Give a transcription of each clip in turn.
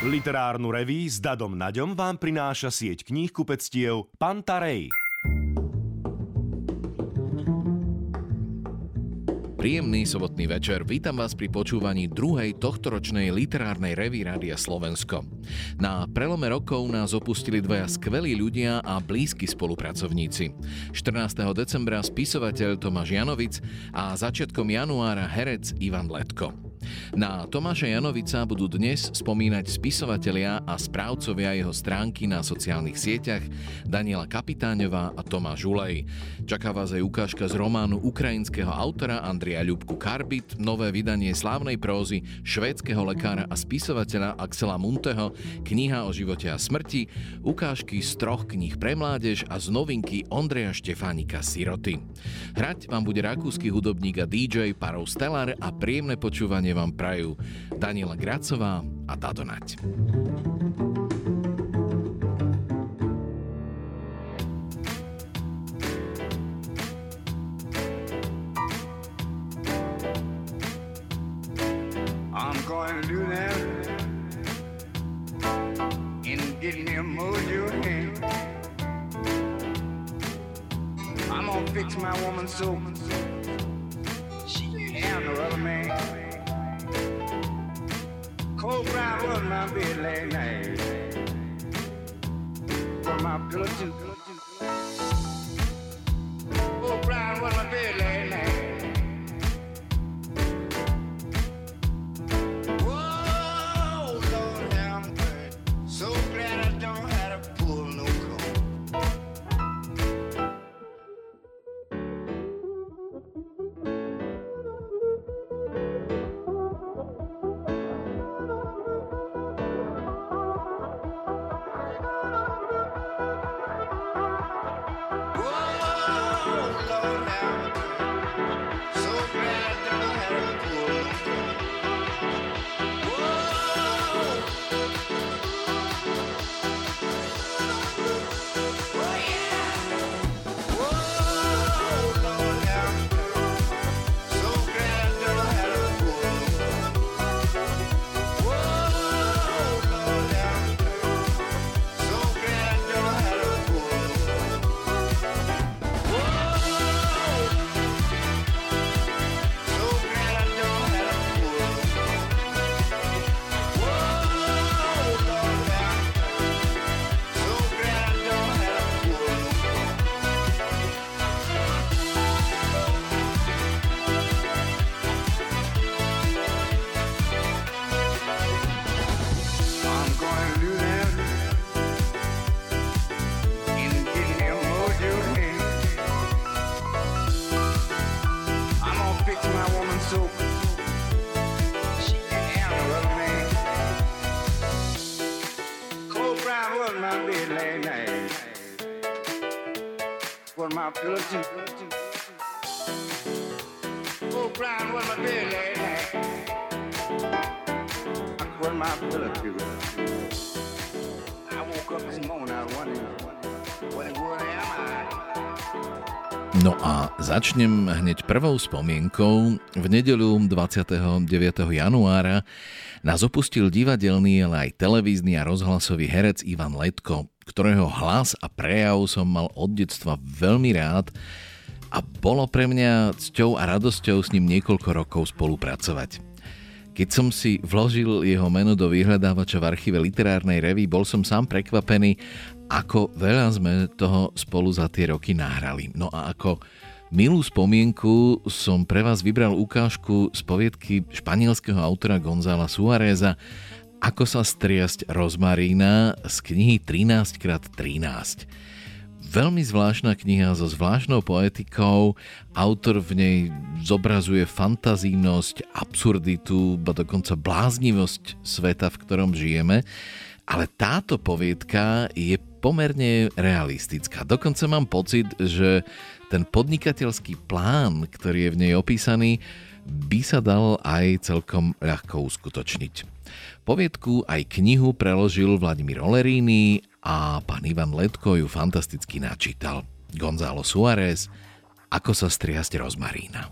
Literárnu reví s Dadom Naďom vám prináša sieť kníh kupectiev Pantarej. Príjemný sobotný večer, vítam vás pri počúvaní druhej tohtoročnej literárnej revy Rádia Slovensko. Na prelome rokov nás opustili dvaja skvelí ľudia a blízki spolupracovníci. 14. decembra spisovateľ Tomáš Janovic a začiatkom januára herec Ivan Letko. Na Tomáša Janovica budú dnes spomínať spisovatelia a správcovia jeho stránky na sociálnych sieťach Daniela Kapitáňová a Tomáš Žulej. Čaká vás aj ukážka z románu ukrajinského autora Andria Ľubku Karbit, nové vydanie slávnej prózy švédskeho lekára a spisovateľa Axela Munteho, kniha o živote a smrti, ukážky z troch kníh pre mládež a z novinky Ondreja Štefánika Siroty. Hrať vám bude rakúsky hudobník a DJ Parov Stellar a príjemné počúvanie Počúvanie vám prajú Daniela Gracová a Dadonať. I'm going to do that in getting him mojo hand. I'm gonna fix my woman so she and no other man. Cold ground was my bed last night. For my pillow too. Cold ground was my bed last night. No a začnem hneď prvou spomienkou. V nedeľu 29. januára nás opustil divadelný, ale aj televízny a rozhlasový herec Ivan Letko, ktorého hlas a prejav som mal od detstva veľmi rád a bolo pre mňa cťou a radosťou s ním niekoľko rokov spolupracovať. Keď som si vložil jeho meno do vyhľadávača v archíve literárnej revy, bol som sám prekvapený, ako veľa sme toho spolu za tie roky nahrali. No a ako milú spomienku som pre vás vybral ukážku z poviedky španielského autora Gonzala Suareza Ako sa striasť rozmarína z knihy 13x13. Veľmi zvláštna kniha so zvláštnou poetikou. Autor v nej zobrazuje fantazínosť, absurditu, ba dokonca bláznivosť sveta, v ktorom žijeme. Ale táto poviedka je pomerne realistická. Dokonca mám pocit, že ten podnikateľský plán, ktorý je v nej opísaný, by sa dal aj celkom ľahko uskutočniť. Poviedku aj knihu preložil Vladimír Oleríny a pán Ivan Letko ju fantasticky načítal. Gonzalo Suárez, Ako sa striasť rozmarína.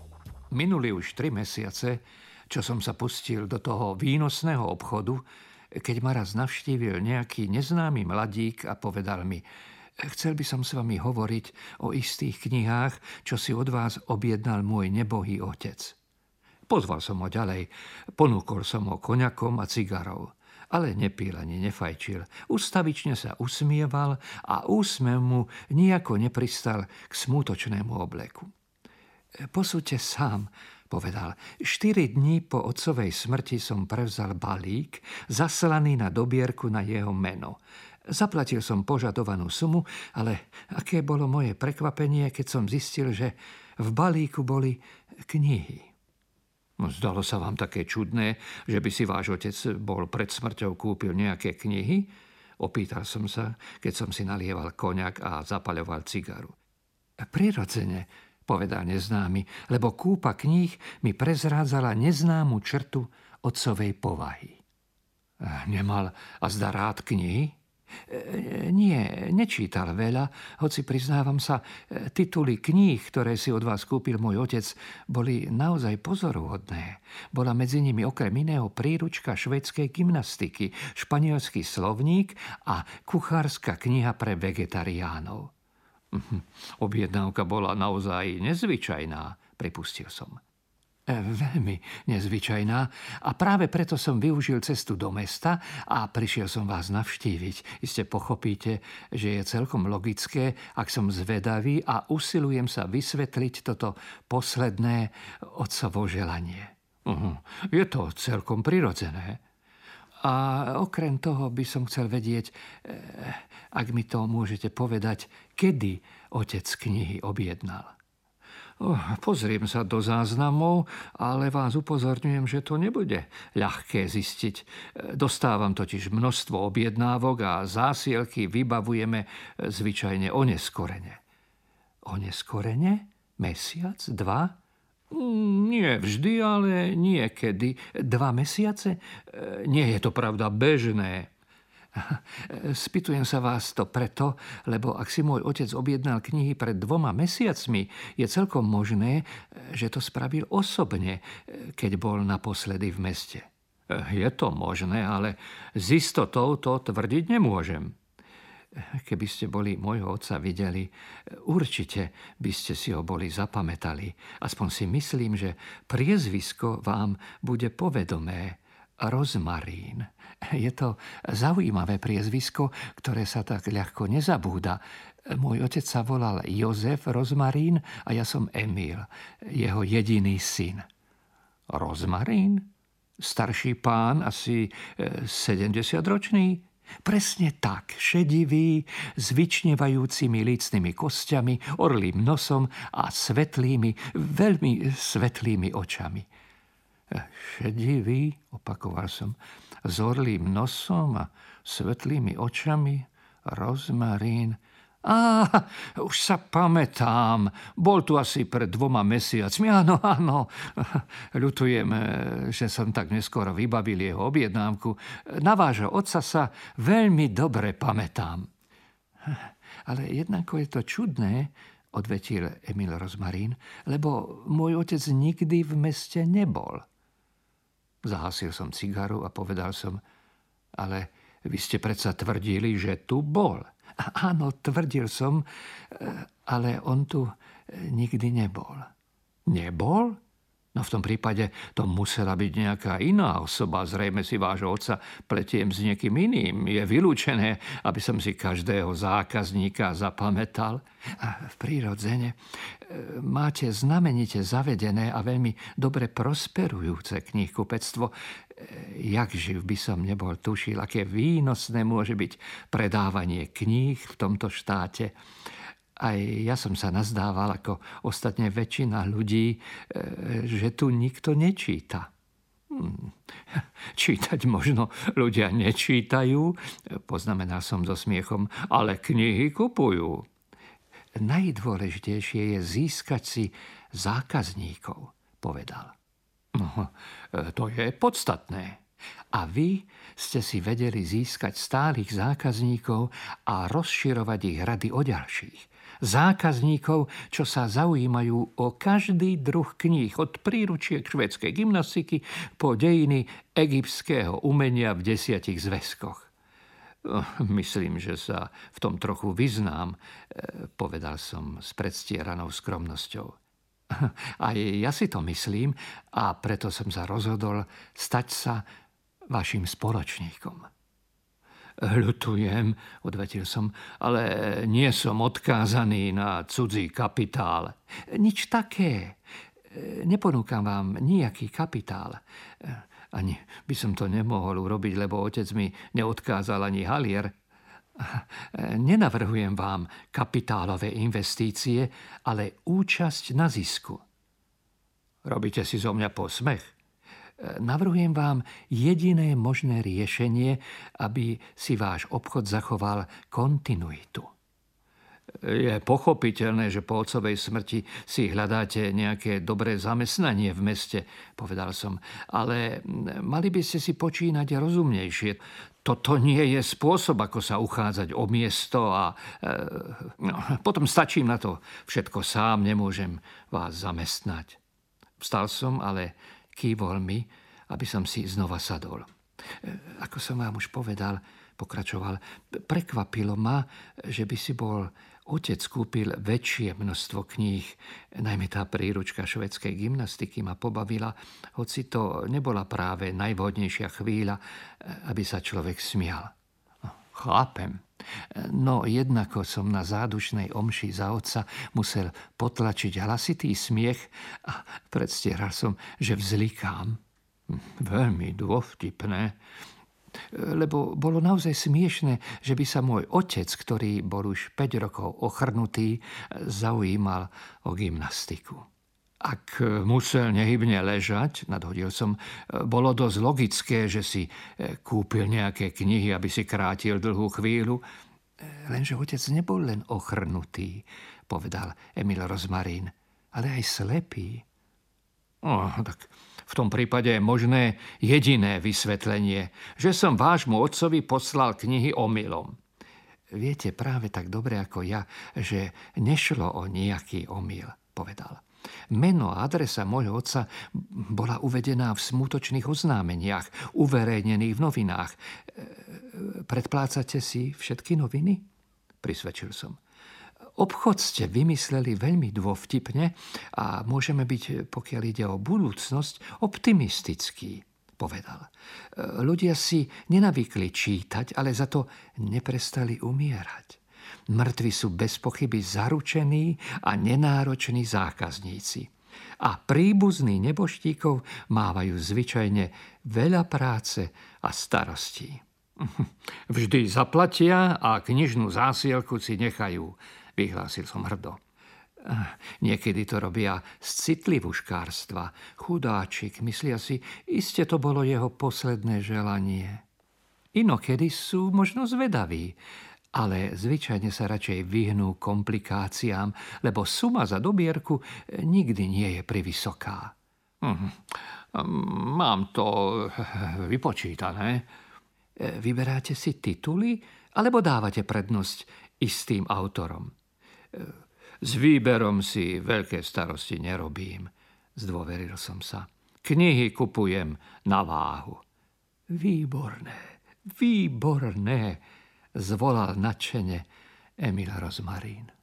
Minuli už tri mesiace, čo som sa pustil do toho výnosného obchodu, keď ma raz navštívil nejaký neznámy mladík a povedal mi, chcel by som s vami hovoriť o istých knihách, čo si od vás objednal môj nebohý otec. Pozval som ho ďalej, ponúkol som ho koňakom a cigarov ale nepil ani nefajčil. Ustavične sa usmieval a úsmev mu nijako nepristal k smutočnému obleku. Posúďte sám, povedal. Štyri dní po otcovej smrti som prevzal balík, zaslaný na dobierku na jeho meno. Zaplatil som požadovanú sumu, ale aké bolo moje prekvapenie, keď som zistil, že v balíku boli knihy. Zdalo sa vám také čudné, že by si váš otec bol pred smrťou kúpil nejaké knihy? Opýtal som sa, keď som si nalieval koňak a zapaľoval cigaru. Prirodzene, povedal neznámy, lebo kúpa kníh mi prezrádzala neznámu črtu otcovej povahy. Nemal a zda rád knihy? E, nie, nečítal veľa, hoci priznávam sa, e, tituly kníh, ktoré si od vás kúpil môj otec, boli naozaj pozoruhodné. Bola medzi nimi okrem iného príručka švedskej gymnastiky, španielský slovník a kuchárska kniha pre vegetariánov. Mhm. Objednávka bola naozaj nezvyčajná, pripustil som. E, veľmi nezvyčajná a práve preto som využil cestu do mesta a prišiel som vás navštíviť. Iste pochopíte, že je celkom logické, ak som zvedavý a usilujem sa vysvetliť toto posledné otcovo želanie. Uh, je to celkom prirodzené. A okrem toho by som chcel vedieť, e, ak mi to môžete povedať, kedy otec knihy objednal. Oh, pozriem sa do záznamov, ale vás upozorňujem, že to nebude ľahké zistiť. Dostávam totiž množstvo objednávok a zásielky vybavujeme zvyčajne oneskorene. Oneskorene? Mesiac? Dva? Mm, nie vždy, ale niekedy. Dva mesiace? Nie je to pravda bežné. Spýtujem sa vás to preto, lebo ak si môj otec objednal knihy pred dvoma mesiacmi, je celkom možné, že to spravil osobne, keď bol naposledy v meste. Je to možné, ale s istotou to tvrdiť nemôžem. Keby ste boli môjho otca videli, určite by ste si ho boli zapamätali. Aspoň si myslím, že priezvisko vám bude povedomé. Rozmarín. Je to zaujímavé priezvisko, ktoré sa tak ľahko nezabúda. Môj otec sa volal Jozef Rozmarín a ja som Emil, jeho jediný syn. Rozmarín? Starší pán, asi 70-ročný? E, Presne tak, šedivý, s vyčnevajúcimi lícnymi kostiami, orlým nosom a svetlými, veľmi svetlými očami. E, šedivý, opakoval som, s orlým nosom a svetlými očami, rozmarín. Á, už sa pamätám, bol tu asi pred dvoma mesiacmi. Áno, áno, ľutujem, že som tak neskoro vybavil jeho objednávku. Na vášho otca sa veľmi dobre pamätám. Ale jednako je to čudné, odvetil Emil Rozmarín, lebo môj otec nikdy v meste nebol. Zahasil som cigaru a povedal som, ale vy ste predsa tvrdili, že tu bol. Áno, tvrdil som, ale on tu nikdy nebol. Nebol? No v tom prípade to musela byť nejaká iná osoba. Zrejme si vášho otca pletiem s niekým iným. Je vylúčené, aby som si každého zákazníka zapamätal. A v prírodzene e, máte znamenite zavedené a veľmi dobre prosperujúce knihkupectvo. E, jak živ by som nebol tušil, aké výnosné môže byť predávanie kníh v tomto štáte. Aj ja som sa nazdával, ako ostatne väčšina ľudí, e, že tu nikto nečíta. Hmm. Čítať možno ľudia nečítajú, poznamenal som so smiechom, ale knihy kupujú. Najdôležitejšie je získať si zákazníkov, povedal. No, to je podstatné. A vy ste si vedeli získať stálych zákazníkov a rozširovať ich rady o ďalších. Zákazníkov, čo sa zaujímajú o každý druh kníh, od príručiek švedskej gymnastiky po dejiny egyptského umenia v desiatich zväzkoch. Myslím, že sa v tom trochu vyznám, e, povedal som s predstieranou skromnosťou. Aj ja si to myslím a preto som sa rozhodol stať sa vašim spoločníkom. Ľutujem, odvetil som, ale nie som odkázaný na cudzí kapitál. Nič také. Neponúkam vám nejaký kapitál. Ani by som to nemohol urobiť, lebo otec mi neodkázal ani halier. Nenavrhujem vám kapitálové investície, ale účasť na zisku. Robíte si zo mňa posmech? Navrhujem vám jediné možné riešenie, aby si váš obchod zachoval kontinuitu. Je pochopiteľné, že po otcovej smrti si hľadáte nejaké dobré zamestnanie v meste, povedal som, ale mali by ste si počínať rozumnejšie. Toto nie je spôsob, ako sa uchádzať o miesto a e, no, potom stačím na to všetko sám, nemôžem vás zamestnať. Vstal som, ale kývol mi, aby som si znova sadol. E, ako som vám už povedal, pokračoval, prekvapilo ma, že by si bol otec kúpil väčšie množstvo kníh. Najmä tá príručka švedskej gymnastiky ma pobavila, hoci to nebola práve najvhodnejšia chvíľa, e, aby sa človek smial. Chápem. No jednako som na zádušnej omši za otca musel potlačiť hlasitý smiech a predstieral som, že vzlikám. Veľmi dôvtipné, lebo bolo naozaj smiešne, že by sa môj otec, ktorý bol už 5 rokov ochrnutý, zaujímal o gymnastiku. Ak musel nehybne ležať, nadhodil som, bolo dosť logické, že si kúpil nejaké knihy, aby si krátil dlhú chvíľu. Lenže otec nebol len ochrnutý, povedal Emil Rozmarín, ale aj slepý. Oh, tak v tom prípade je možné jediné vysvetlenie, že som vášmu otcovi poslal knihy omylom. Viete práve tak dobre ako ja, že nešlo o nejaký omyl, povedal. Meno a adresa môjho otca bola uvedená v smutočných oznámeniach, uverejnených v novinách. Predplácate si všetky noviny? Prisvedčil som. Obchod ste vymysleli veľmi dôvtipne a môžeme byť, pokiaľ ide o budúcnosť, optimistickí, povedal. Ľudia si nenavykli čítať, ale za to neprestali umierať. Mŕtvi sú bez pochyby zaručení a nenároční zákazníci. A príbuzní neboštíkov mávajú zvyčajne veľa práce a starostí. Vždy zaplatia a knižnú zásielku si nechajú vyhlásil som hrdo. Niekedy to robia z citlivúškárstva. Chudáčik, myslia si, iste to bolo jeho posledné želanie. Inokedy sú možno zvedaví, ale zvyčajne sa radšej vyhnú komplikáciám, lebo suma za dobierku nikdy nie je privysoká. Hm, mám to vypočítané. Vyberáte si tituly, alebo dávate prednosť istým autorom? S výberom si veľké starosti nerobím, zdôveril som sa. Knihy kupujem na váhu. Výborné, výborné, zvolal nadšene Emil Rozmarín.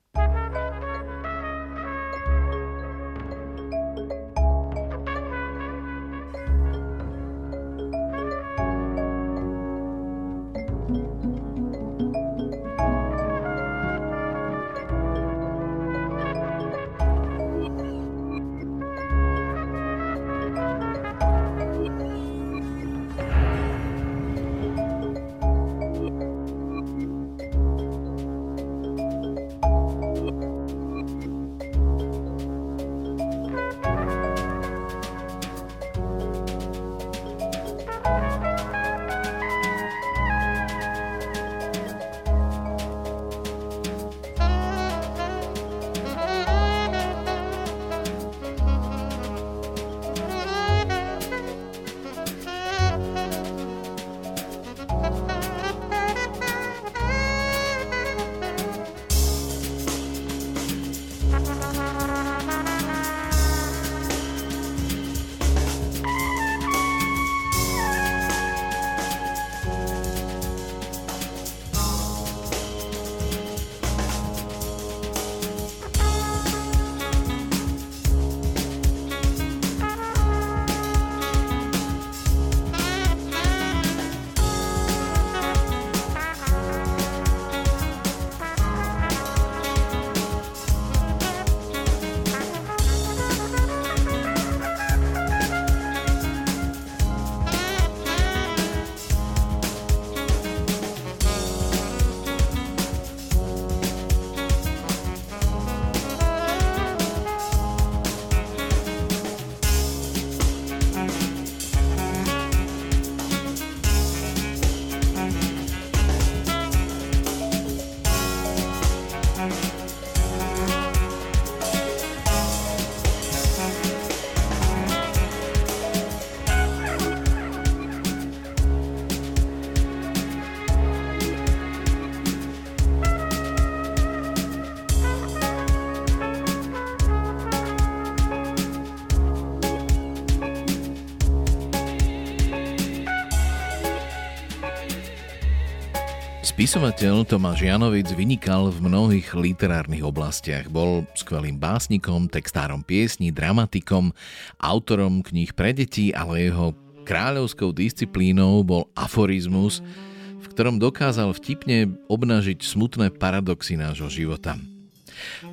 Spisovateľ Tomáš Janovic vynikal v mnohých literárnych oblastiach. Bol skvelým básnikom, textárom piesní, dramatikom, autorom kníh pre deti, ale jeho kráľovskou disciplínou bol aforizmus, v ktorom dokázal vtipne obnažiť smutné paradoxy nášho života.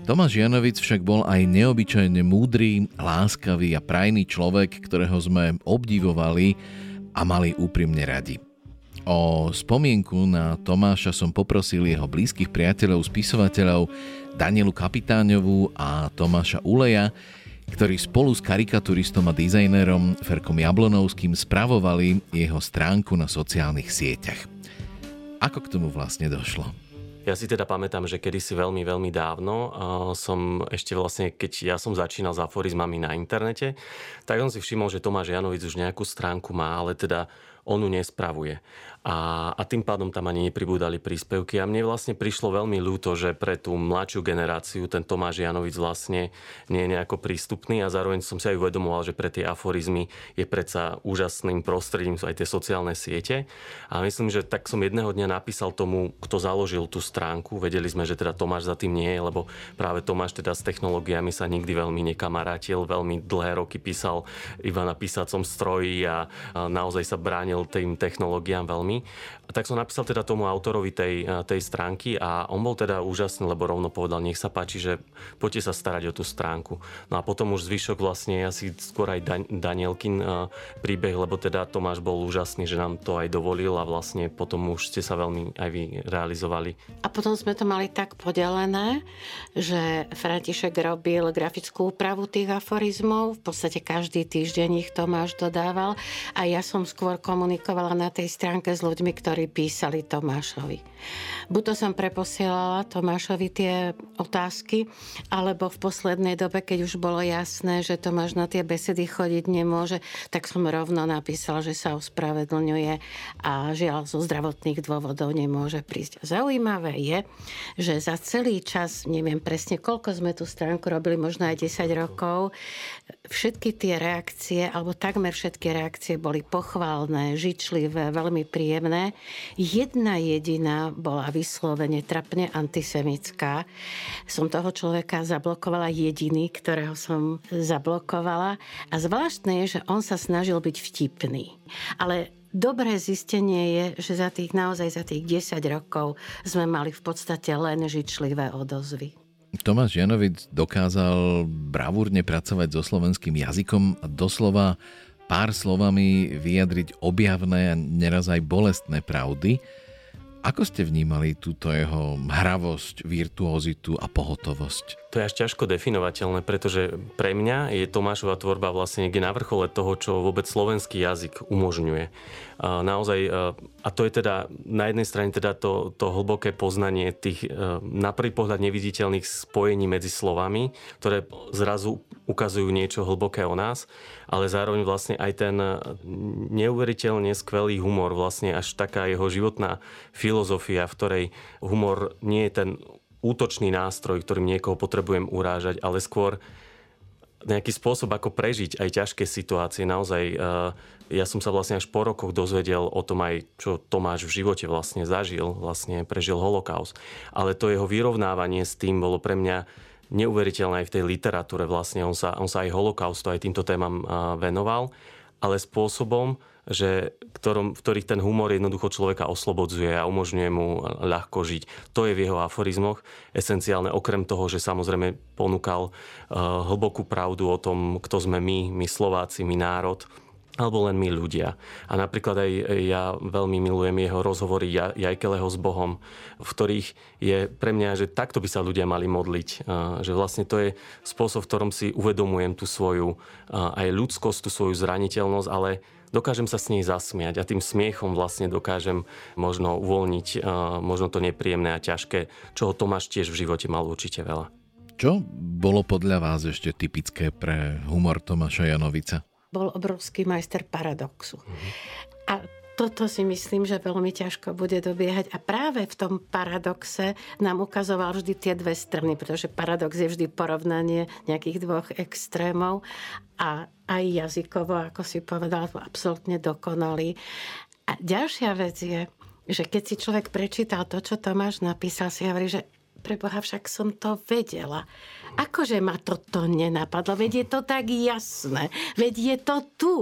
Tomáš Janovic však bol aj neobyčajne múdry, láskavý a prajný človek, ktorého sme obdivovali a mali úprimne radi. O spomienku na Tomáša som poprosil jeho blízkych priateľov, spisovateľov Danielu Kapitáňovú a Tomáša Uleja, ktorí spolu s karikaturistom a dizajnerom Ferkom Jablonovským spravovali jeho stránku na sociálnych sieťach. Ako k tomu vlastne došlo? Ja si teda pamätám, že kedysi veľmi, veľmi dávno som ešte vlastne, keď ja som začínal s aforizmami na internete, tak som si všimol, že Tomáš Janovic už nejakú stránku má, ale teda on ju nespravuje a, a tým pádom tam ani nepribúdali príspevky. A mne vlastne prišlo veľmi ľúto, že pre tú mladšiu generáciu ten Tomáš Janovic vlastne nie je nejako prístupný a zároveň som si aj uvedomoval, že pre tie aforizmy je predsa úžasným prostredím sú aj tie sociálne siete. A myslím, že tak som jedného dňa napísal tomu, kto založil tú stránku. Vedeli sme, že teda Tomáš za tým nie je, lebo práve Tomáš teda s technológiami sa nikdy veľmi nekamarátil, veľmi dlhé roky písal iba na písacom stroji a, naozaj sa bránil tým technológiám veľmi tak som napísal teda tomu autorovi tej, tej stránky a on bol teda úžasný, lebo rovno povedal, nech sa páči, že poďte sa starať o tú stránku. No a potom už zvyšok vlastne asi skôr aj Dan- Danielkin príbeh, lebo teda Tomáš bol úžasný, že nám to aj dovolil a vlastne potom už ste sa veľmi aj vy realizovali. A potom sme to mali tak podelené, že František robil grafickú úpravu tých aforizmov, v podstate každý týždeň ich Tomáš dodával a ja som skôr komunikovala na tej stránke s ľuďmi, ktorí písali Tomášovi. Buď to som preposielala Tomášovi tie otázky, alebo v poslednej dobe, keď už bolo jasné, že Tomáš na tie besedy chodiť nemôže, tak som rovno napísala, že sa ospravedlňuje a žiaľ zo zdravotných dôvodov nemôže prísť. Zaujímavé je, že za celý čas, neviem presne koľko sme tú stránku robili, možno aj 10 rokov, všetky tie reakcie, alebo takmer všetky reakcie boli pochválne, žičlivé, veľmi príjemné. Jedna jediná bola vyslovene trapne antisemická. Som toho človeka zablokovala jediný, ktorého som zablokovala. A zvláštne je, že on sa snažil byť vtipný. Ale Dobré zistenie je, že za tých naozaj za tých 10 rokov sme mali v podstate len žičlivé odozvy. Tomáš Janovic dokázal bravúrne pracovať so slovenským jazykom a doslova pár slovami vyjadriť objavné a neraz aj bolestné pravdy. Ako ste vnímali túto jeho hravosť, virtuozitu a pohotovosť? To je až ťažko definovateľné, pretože pre mňa je Tomášova tvorba vlastne niekde na vrchole toho, čo vôbec slovenský jazyk umožňuje. Naozaj, a to je teda na jednej strane teda to, to hlboké poznanie tých na prvý pohľad neviditeľných spojení medzi slovami, ktoré zrazu ukazujú niečo hlboké o nás, ale zároveň vlastne aj ten neuveriteľne skvelý humor, vlastne až taká jeho životná filozofia, v ktorej humor nie je ten útočný nástroj, ktorým niekoho potrebujem urážať, ale skôr nejaký spôsob, ako prežiť aj ťažké situácie. Naozaj, eh, ja som sa vlastne až po rokoch dozvedel o tom aj, čo Tomáš v živote vlastne zažil, vlastne prežil holokaust. Ale to jeho vyrovnávanie s tým bolo pre mňa neuveriteľné aj v tej literatúre. Vlastne on sa, on sa aj holokaustu, aj týmto témam venoval, ale spôsobom, že, ktorom, v ktorých ten humor jednoducho človeka oslobodzuje a umožňuje mu ľahko žiť. To je v jeho aforizmoch esenciálne, okrem toho, že samozrejme ponúkal uh, hlbokú pravdu o tom, kto sme my, my Slováci, my národ, alebo len my ľudia. A napríklad aj ja veľmi milujem jeho rozhovory Jajkeleho s Bohom, v ktorých je pre mňa, že takto by sa ľudia mali modliť. Že vlastne to je spôsob, v ktorom si uvedomujem tú svoju aj ľudskosť, tú svoju zraniteľnosť, ale dokážem sa s nej zasmiať a tým smiechom vlastne dokážem možno uvoľniť možno to nepríjemné a ťažké, čoho Tomáš tiež v živote mal určite veľa. Čo bolo podľa vás ešte typické pre humor Tomáša Janovica? Bol obrovský majster paradoxu. A toto si myslím, že veľmi ťažko bude dobiehať. A práve v tom paradoxe nám ukazoval vždy tie dve strany, pretože paradox je vždy porovnanie nejakých dvoch extrémov a aj jazykovo, ako si povedal, absolútne dokonalý. A ďalšia vec je, že keď si človek prečítal to, čo Tomáš napísal, si hovorí, že pre Boha však som to vedela. Akože ma toto nenapadlo? Veď je to tak jasné. Veď je to tu.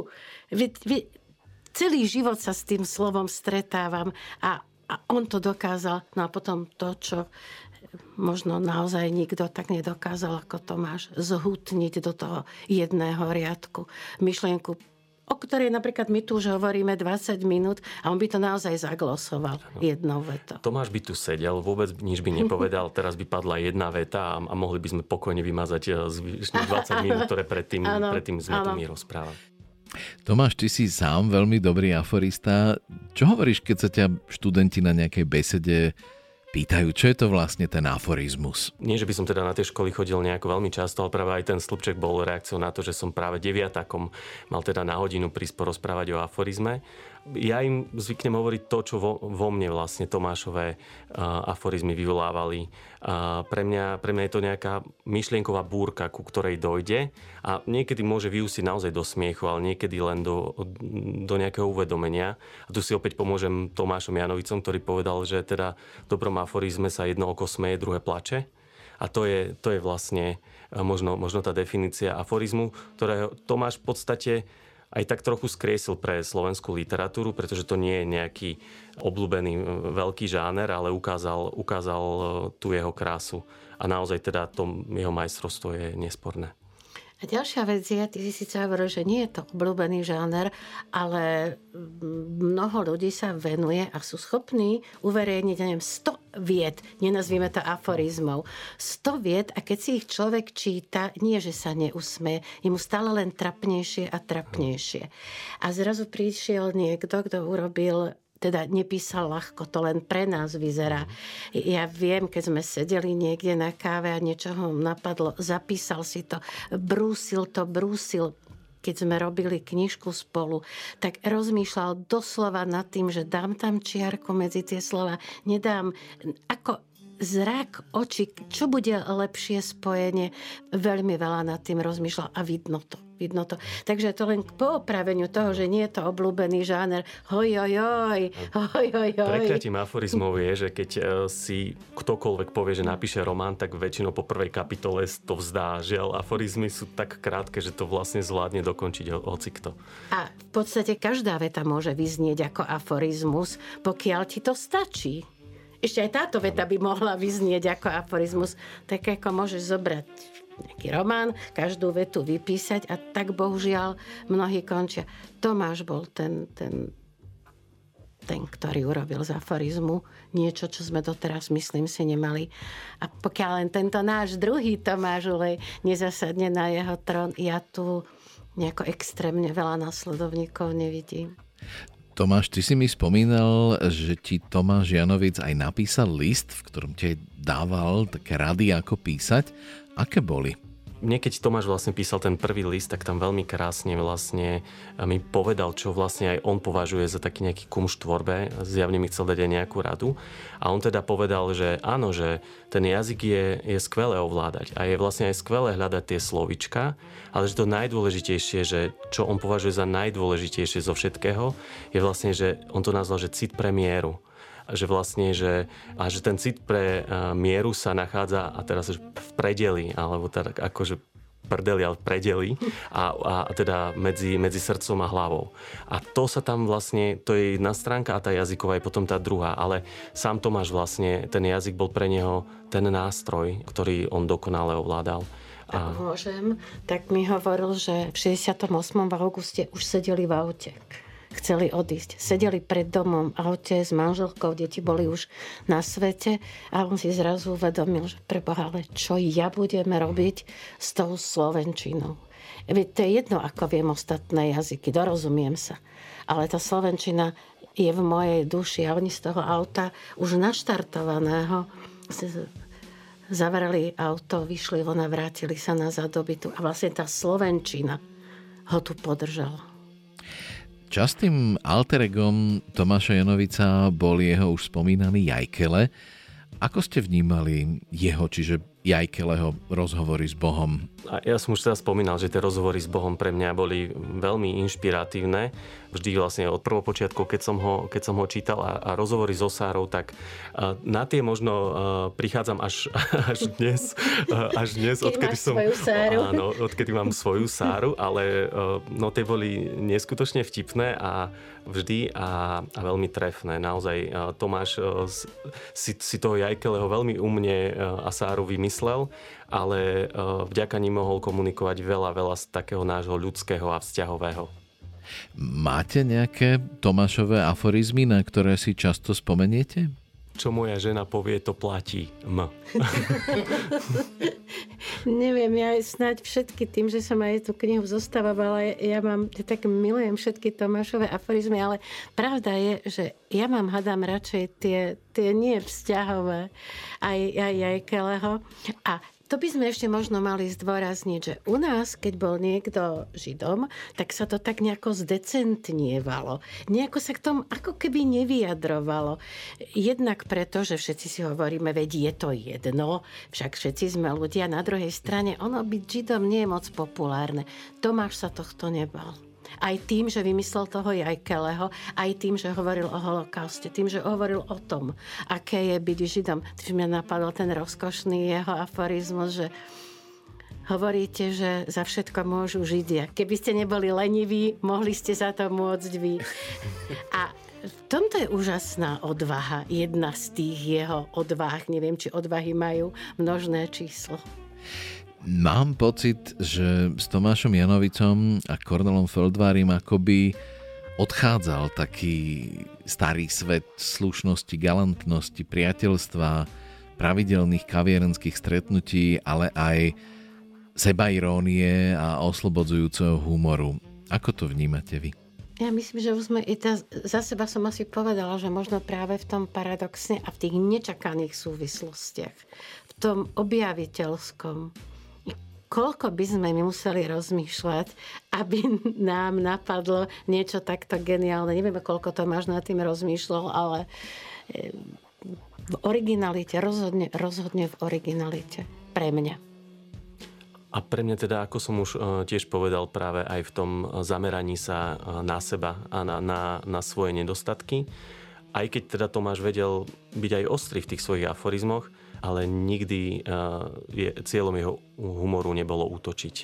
Veď, veď, celý život sa s tým slovom stretávam a, a on to dokázal. No a potom to, čo možno naozaj nikto tak nedokázal ako Tomáš, zhutniť do toho jedného riadku myšlienku o ktorej napríklad my tu už hovoríme 20 minút a on by to naozaj zaglosoval no. jednou vetou. Tomáš by tu sedel, vôbec nič by nepovedal, teraz by padla jedna veta a, a mohli by sme pokojne vymazať eh, zvyšných 20 minút, ktoré predtým, ano, predtým sme ano. tu my rozprávali. Tomáš, ty si sám veľmi dobrý aforista. Čo hovoríš, keď sa ťa študenti na nejakej besede pýtajú, čo je to vlastne ten aforizmus. Nie, že by som teda na tie školy chodil nejako veľmi často, ale práve aj ten slupček bol reakciou na to, že som práve deviatakom mal teda na hodinu prísť porozprávať o aforizme ja im zvyknem hovoriť to, čo vo, vo mne vlastne Tomášové uh, aforizmy vyvolávali. Uh, pre, mňa, pre mňa je to nejaká myšlienková búrka, ku ktorej dojde a niekedy môže vyústiť naozaj do smiechu, ale niekedy len do, do nejakého uvedomenia. A tu si opäť pomôžem Tomášom Janovicom, ktorý povedal, že teda v dobrom aforizme sa jedno oko smeje, druhé plače. A to je, to je vlastne možno, možno tá definícia aforizmu, ktorého Tomáš v podstate aj tak trochu skriesil pre slovenskú literatúru, pretože to nie je nejaký obľúbený veľký žáner, ale ukázal, ukázal e, tú jeho krásu. A naozaj teda to jeho majstrovstvo je nesporné. A ďalšia vec je, ty si síce hovoril, že nie je to obľúbený žáner, ale mnoho ľudí sa venuje a sú schopní uverejniť, neviem, 100 vied, nenazvíme to aforizmov, 100 vied a keď si ich človek číta, nie, že sa neusmeje, je mu stále len trapnejšie a trapnejšie. A zrazu prišiel niekto, kto urobil teda nepísal ľahko, to len pre nás vyzerá. Ja viem, keď sme sedeli niekde na káve a niečo ho napadlo, zapísal si to, brúsil to, brúsil, keď sme robili knižku spolu, tak rozmýšľal doslova nad tým, že dám tam čiarku medzi tie slova, nedám, ako zrak, oči, čo bude lepšie spojenie, veľmi veľa nad tým rozmýšľal a vidno to vidno to. Takže to len k poopraveniu toho, že nie je to obľúbený žáner. Hoj, hoj, hoj, hoj, hoj, hoj. Prekliatím aforizmov je, že keď e, si ktokoľvek povie, že napíše román, tak väčšinou po prvej kapitole to vzdá. Žiaľ, aforizmy sú tak krátke, že to vlastne zvládne dokončiť hocikto. A v podstate každá veta môže vyznieť ako aforizmus, pokiaľ ti to stačí ešte aj táto veta by mohla vyznieť ako aforizmus, tak ako môžeš zobrať nejaký román, každú vetu vypísať a tak bohužiaľ mnohí končia. Tomáš bol ten, ten, ten, ktorý urobil z aforizmu niečo, čo sme doteraz, myslím si, nemali. A pokiaľ len tento náš druhý Tomáš Ulej nezasadne na jeho trón, ja tu nejako extrémne veľa následovníkov nevidím. Tomáš, ty si mi spomínal, že ti Tomáš Janovic aj napísal list, v ktorom ti dával také rady, ako písať. Aké boli? mne keď Tomáš vlastne písal ten prvý list, tak tam veľmi krásne vlastne mi povedal, čo vlastne aj on považuje za taký nejaký kumš tvorbe. Zjavne mi chcel dať aj nejakú radu. A on teda povedal, že áno, že ten jazyk je, je skvelé ovládať a je vlastne aj skvelé hľadať tie slovička, ale že to najdôležitejšie, že čo on považuje za najdôležitejšie zo všetkého, je vlastne, že on to nazval, že cit pre mieru že vlastne, že, a že ten cit pre uh, mieru sa nachádza a teraz v predeli, alebo tak akože prdeli, ale predeli a, a teda medzi, medzi srdcom a hlavou. A to sa tam vlastne, to je jedna stránka a tá jazyková je potom tá druhá, ale sám Tomáš vlastne, ten jazyk bol pre neho ten nástroj, ktorý on dokonale ovládal. Ak môžem, tak mi hovoril, že v 68. v auguste už sedeli v aute chceli odísť. Sedeli pred domom, aute s manželkou, deti boli už na svete a on si zrazu uvedomil, že preboha, ale čo ja budeme robiť s tou Slovenčinou. Veď to je jedno, ako viem ostatné jazyky, dorozumiem sa. Ale tá Slovenčina je v mojej duši a oni z toho auta už naštartovaného zavreli auto, vyšli von a vrátili sa na zadobitu. A vlastne tá Slovenčina ho tu podržala. Častým alteregom Tomáša Janovica bol jeho už spomínaný Jajkele. Ako ste vnímali jeho, čiže Jajkeleho rozhovory s Bohom. A ja som už teraz spomínal, že tie rozhovory s Bohom pre mňa boli veľmi inšpiratívne. Vždy vlastne od prvopočiatku, keď som ho, keď som ho čítal a, a rozhovory so Sárou, tak na tie možno prichádzam až, až dnes. Až dnes, keď odkedy som... Sáru. Áno, odkedy mám svoju Sáru, ale no tie boli neskutočne vtipné a vždy a, a veľmi trefné. Naozaj Tomáš si, si toho Jajkeleho veľmi umne a Sáru vymyslel, ale vďaka ním mohol komunikovať veľa, veľa z takého nášho ľudského a vzťahového. Máte nejaké Tomášové aforizmy, na ktoré si často spomeniete? Čo moja žena povie, to platí. M. Neviem, ja snáď všetky tým, že som aj tú knihu zostávala, ja mám, ja tak milujem všetky Tomášové aforizmy, ale pravda je, že ja mám, hadám radšej tie, tie nie vzťahové, aj, aj Jajkeleho. A to by sme ešte možno mali zdôrazniť, že u nás, keď bol niekto Židom, tak sa to tak nejako zdecentnievalo. Nejako sa k tomu ako keby nevyjadrovalo. Jednak preto, že všetci si hovoríme, veď je to jedno, však všetci sme ľudia. Na druhej strane, ono byť Židom nie je moc populárne. Tomáš sa tohto nebal aj tým, že vymyslel toho Jajkeleho, aj tým, že hovoril o holokauste, tým, že hovoril o tom, aké je byť Židom. Tým mňa napadol ten rozkošný jeho aforizmus, že hovoríte, že za všetko môžu Židia. Keby ste neboli leniví, mohli ste za to môcť vy. A v tomto je úžasná odvaha, jedna z tých jeho odváh. Neviem, či odvahy majú množné číslo. Mám pocit, že s Tomášom Janovicom a Kornelom Feldvárim akoby odchádzal taký starý svet slušnosti, galantnosti, priateľstva, pravidelných kavierenských stretnutí, ale aj sebairónie a oslobodzujúceho humoru. Ako to vnímate vy? Ja myslím, že už sme i za seba som asi povedala, že možno práve v tom paradoxne a v tých nečakaných súvislostiach, v tom objaviteľskom, koľko by sme my museli rozmýšľať, aby nám napadlo niečo takto geniálne. Nevieme, koľko to máš nad tým rozmýšľal, ale eh, v originalite, rozhodne, rozhodne v originalite. Pre mňa. A pre mňa teda, ako som už eh, tiež povedal, práve aj v tom zameraní sa eh, na seba a na, na, na svoje nedostatky, aj keď teda Tomáš vedel byť aj ostrý v tých svojich aforizmoch, ale nikdy je, cieľom jeho humoru nebolo útočiť.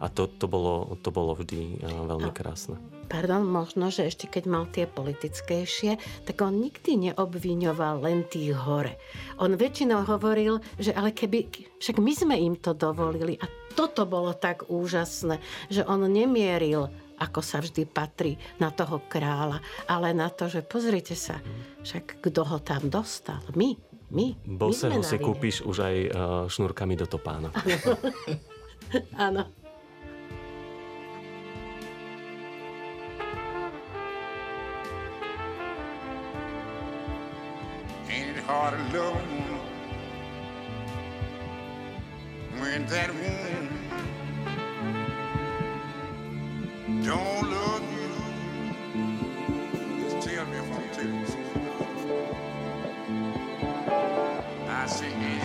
A to, to, bolo, to bolo vždy uh, veľmi krásne. Pardon, možno, že ešte keď mal tie politickejšie, tak on nikdy neobviňoval len tých hore. On väčšinou hovoril, že ale keby, však my sme im to dovolili a toto bolo tak úžasné, že on nemieril ako sa vždy patrí na toho kráľa, ale na to, že pozrite sa, však kto ho tam dostal? My. My? Boseho si kúpiš už aj uh, šnúrkami do topána. Áno. When that woman don't love I see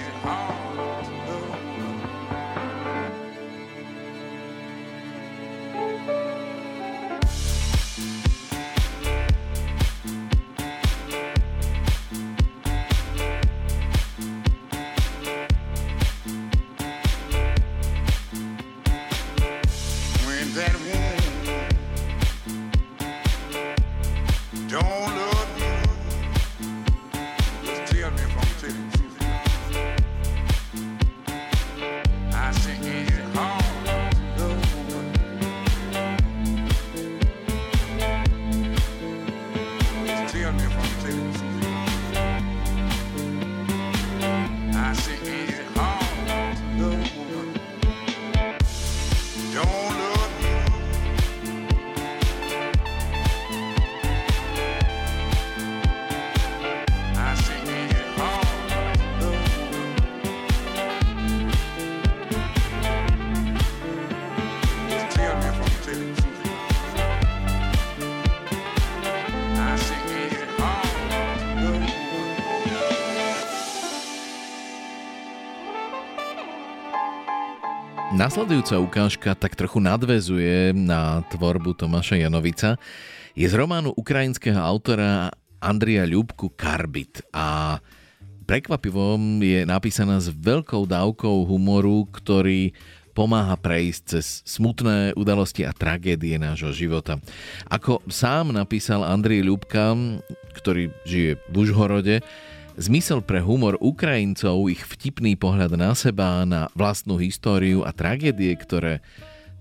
Nasledujúca ukážka tak trochu nadvezuje na tvorbu Tomáša Janovica. Je z románu ukrajinského autora Andria Ľubku Karbit a prekvapivo je napísaná s veľkou dávkou humoru, ktorý pomáha prejsť cez smutné udalosti a tragédie nášho života. Ako sám napísal Andrej Ľubka, ktorý žije v Užhorode, Zmysel pre humor Ukrajincov, ich vtipný pohľad na seba, na vlastnú históriu a tragédie, ktoré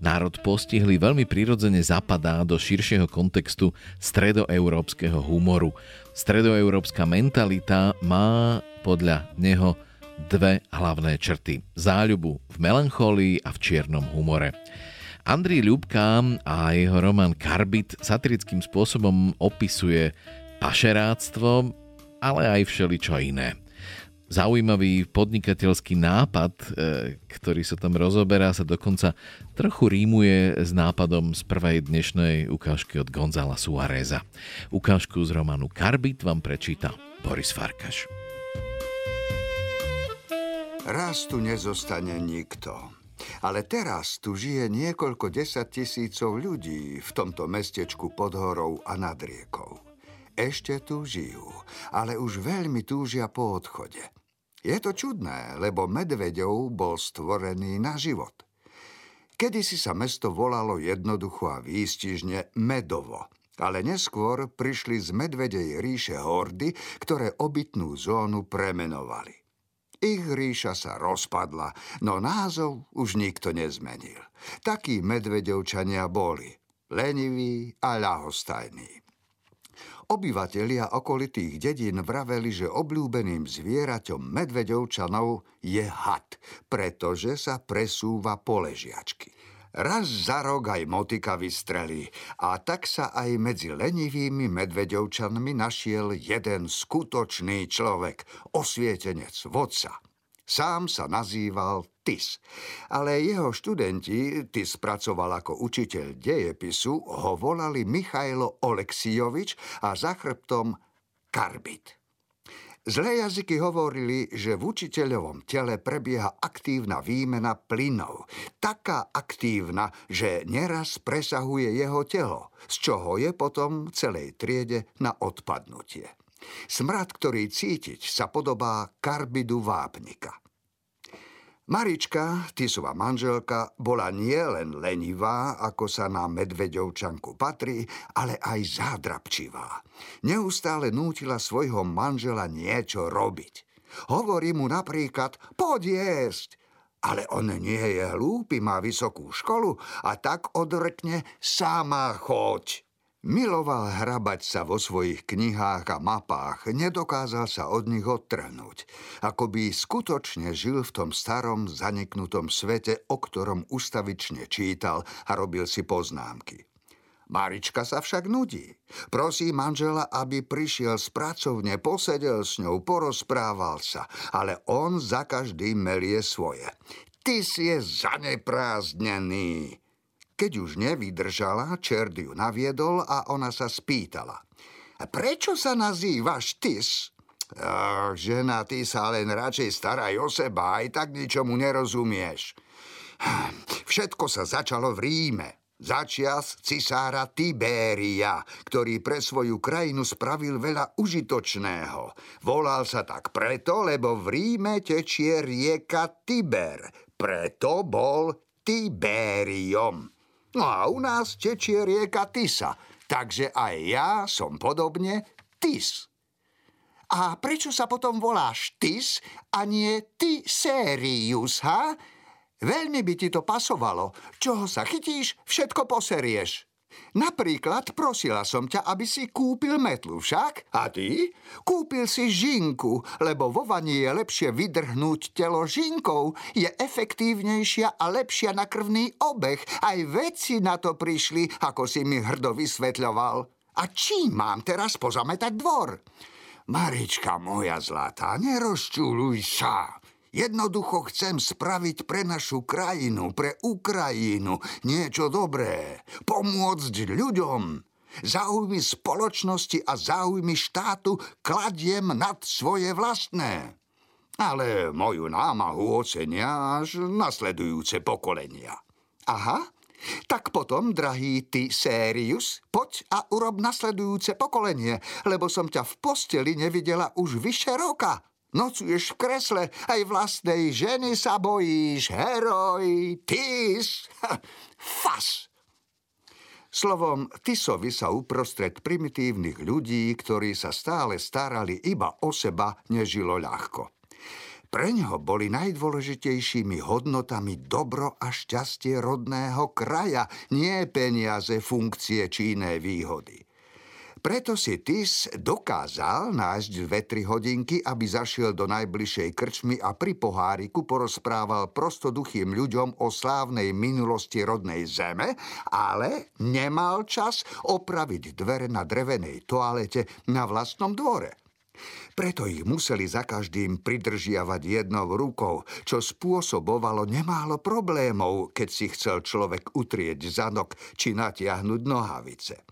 národ postihli, veľmi prirodzene zapadá do širšieho kontextu stredoeurópskeho humoru. Stredoeurópska mentalita má podľa neho dve hlavné črty. Záľubu v melancholii a v čiernom humore. Andrej Ľubka a jeho román Karbit satirickým spôsobom opisuje pašeráctvo, ale aj všeličo iné. Zaujímavý podnikateľský nápad, e, ktorý sa tam rozoberá, sa dokonca trochu rímuje s nápadom z prvej dnešnej ukážky od Gonzala Suareza. Ukážku z románu Karbit vám prečíta Boris Farkaš. Raz tu nezostane nikto. Ale teraz tu žije niekoľko desať tisícov ľudí v tomto mestečku pod horou a nad riekou. Ešte tu žijú, ale už veľmi túžia po odchode. Je to čudné, lebo medveďov bol stvorený na život. Kedysi sa mesto volalo jednoducho a výstižne Medovo, ale neskôr prišli z medvedej ríše hordy, ktoré obytnú zónu premenovali. Ich ríša sa rozpadla, no názov už nikto nezmenil. Takí medvedovčania boli, leniví a ľahostajní. Obyvatelia okolitých dedín vraveli, že obľúbeným zvieraťom medvedovčanov je had, pretože sa presúva po ležiačky. Raz za rok aj motika vystrelí a tak sa aj medzi lenivými medvedovčanmi našiel jeden skutočný človek, osvietenec, vodca. Sám sa nazýval Tis, ale jeho študenti, Tis pracoval ako učiteľ dejepisu, ho volali Michailo Oleksijovič a za chrbtom Karbit. Zlé jazyky hovorili, že v učiteľovom tele prebieha aktívna výmena plynov. Taká aktívna, že neraz presahuje jeho telo, z čoho je potom celej triede na odpadnutie. Smrad, ktorý cítiť, sa podobá karbidu vápnika. Marička, Tisova manželka, bola nielen lenivá, ako sa na medveďovčanku patrí, ale aj zádrapčivá. Neustále nútila svojho manžela niečo robiť. Hovorí mu napríklad, poď jesť, ale on nie je hlúpy, má vysokú školu a tak odrekne, sama choď. Miloval hrabať sa vo svojich knihách a mapách, nedokázal sa od nich odtrhnúť. Ako by skutočne žil v tom starom, zaniknutom svete, o ktorom ustavične čítal a robil si poznámky. Marička sa však nudí. Prosí manžela, aby prišiel z pracovne, posedel s ňou, porozprával sa, ale on za každým melie svoje. Ty si je zaneprázdnený. Keď už nevydržala, Čerd ju naviedol a ona sa spýtala. Prečo sa nazývaš Tys? Ach, žena, ty sa len radšej staraj o seba, aj tak ničomu nerozumieš. Všetko sa začalo v Ríme. Začias cisára Tibéria, ktorý pre svoju krajinu spravil veľa užitočného. Volal sa tak preto, lebo v Ríme tečie rieka Tiber. Preto bol Tiberiom. No a u nás tečie rieka Tisa, takže aj ja som podobne Tis. A prečo sa potom voláš Tis a nie Ty Sérius, ha? Veľmi by ti to pasovalo. Čoho sa chytíš, všetko poserieš. Napríklad prosila som ťa, aby si kúpil metlu však. A ty? Kúpil si žinku, lebo vo vani je lepšie vydrhnúť telo žinkou. Je efektívnejšia a lepšia na krvný obeh. Aj vedci na to prišli, ako si mi hrdo vysvetľoval. A čím mám teraz pozametať dvor? Marička moja zlatá, nerozčuluj sa. Jednoducho chcem spraviť pre našu krajinu, pre Ukrajinu niečo dobré. Pomôcť ľuďom. Záujmy spoločnosti a záujmy štátu kladiem nad svoje vlastné. Ale moju námahu ocenia až nasledujúce pokolenia. Aha, tak potom, drahý ty Sérius, poď a urob nasledujúce pokolenie, lebo som ťa v posteli nevidela už vyše roka. Nocuješ v kresle, aj vlastnej ženy sa bojíš, heroj, tys, fas. Slovom, Tisovi sa uprostred primitívnych ľudí, ktorí sa stále starali iba o seba, nežilo ľahko. Pre neho boli najdôležitejšími hodnotami dobro a šťastie rodného kraja, nie peniaze, funkcie či iné výhody. Preto si Tis dokázal nájsť dve, tri hodinky, aby zašiel do najbližšej krčmy a pri poháriku porozprával prostoduchým ľuďom o slávnej minulosti rodnej zeme, ale nemal čas opraviť dvere na drevenej toalete na vlastnom dvore. Preto ich museli za každým pridržiavať jednou rukou, čo spôsobovalo nemálo problémov, keď si chcel človek utrieť zadok či natiahnuť nohavice.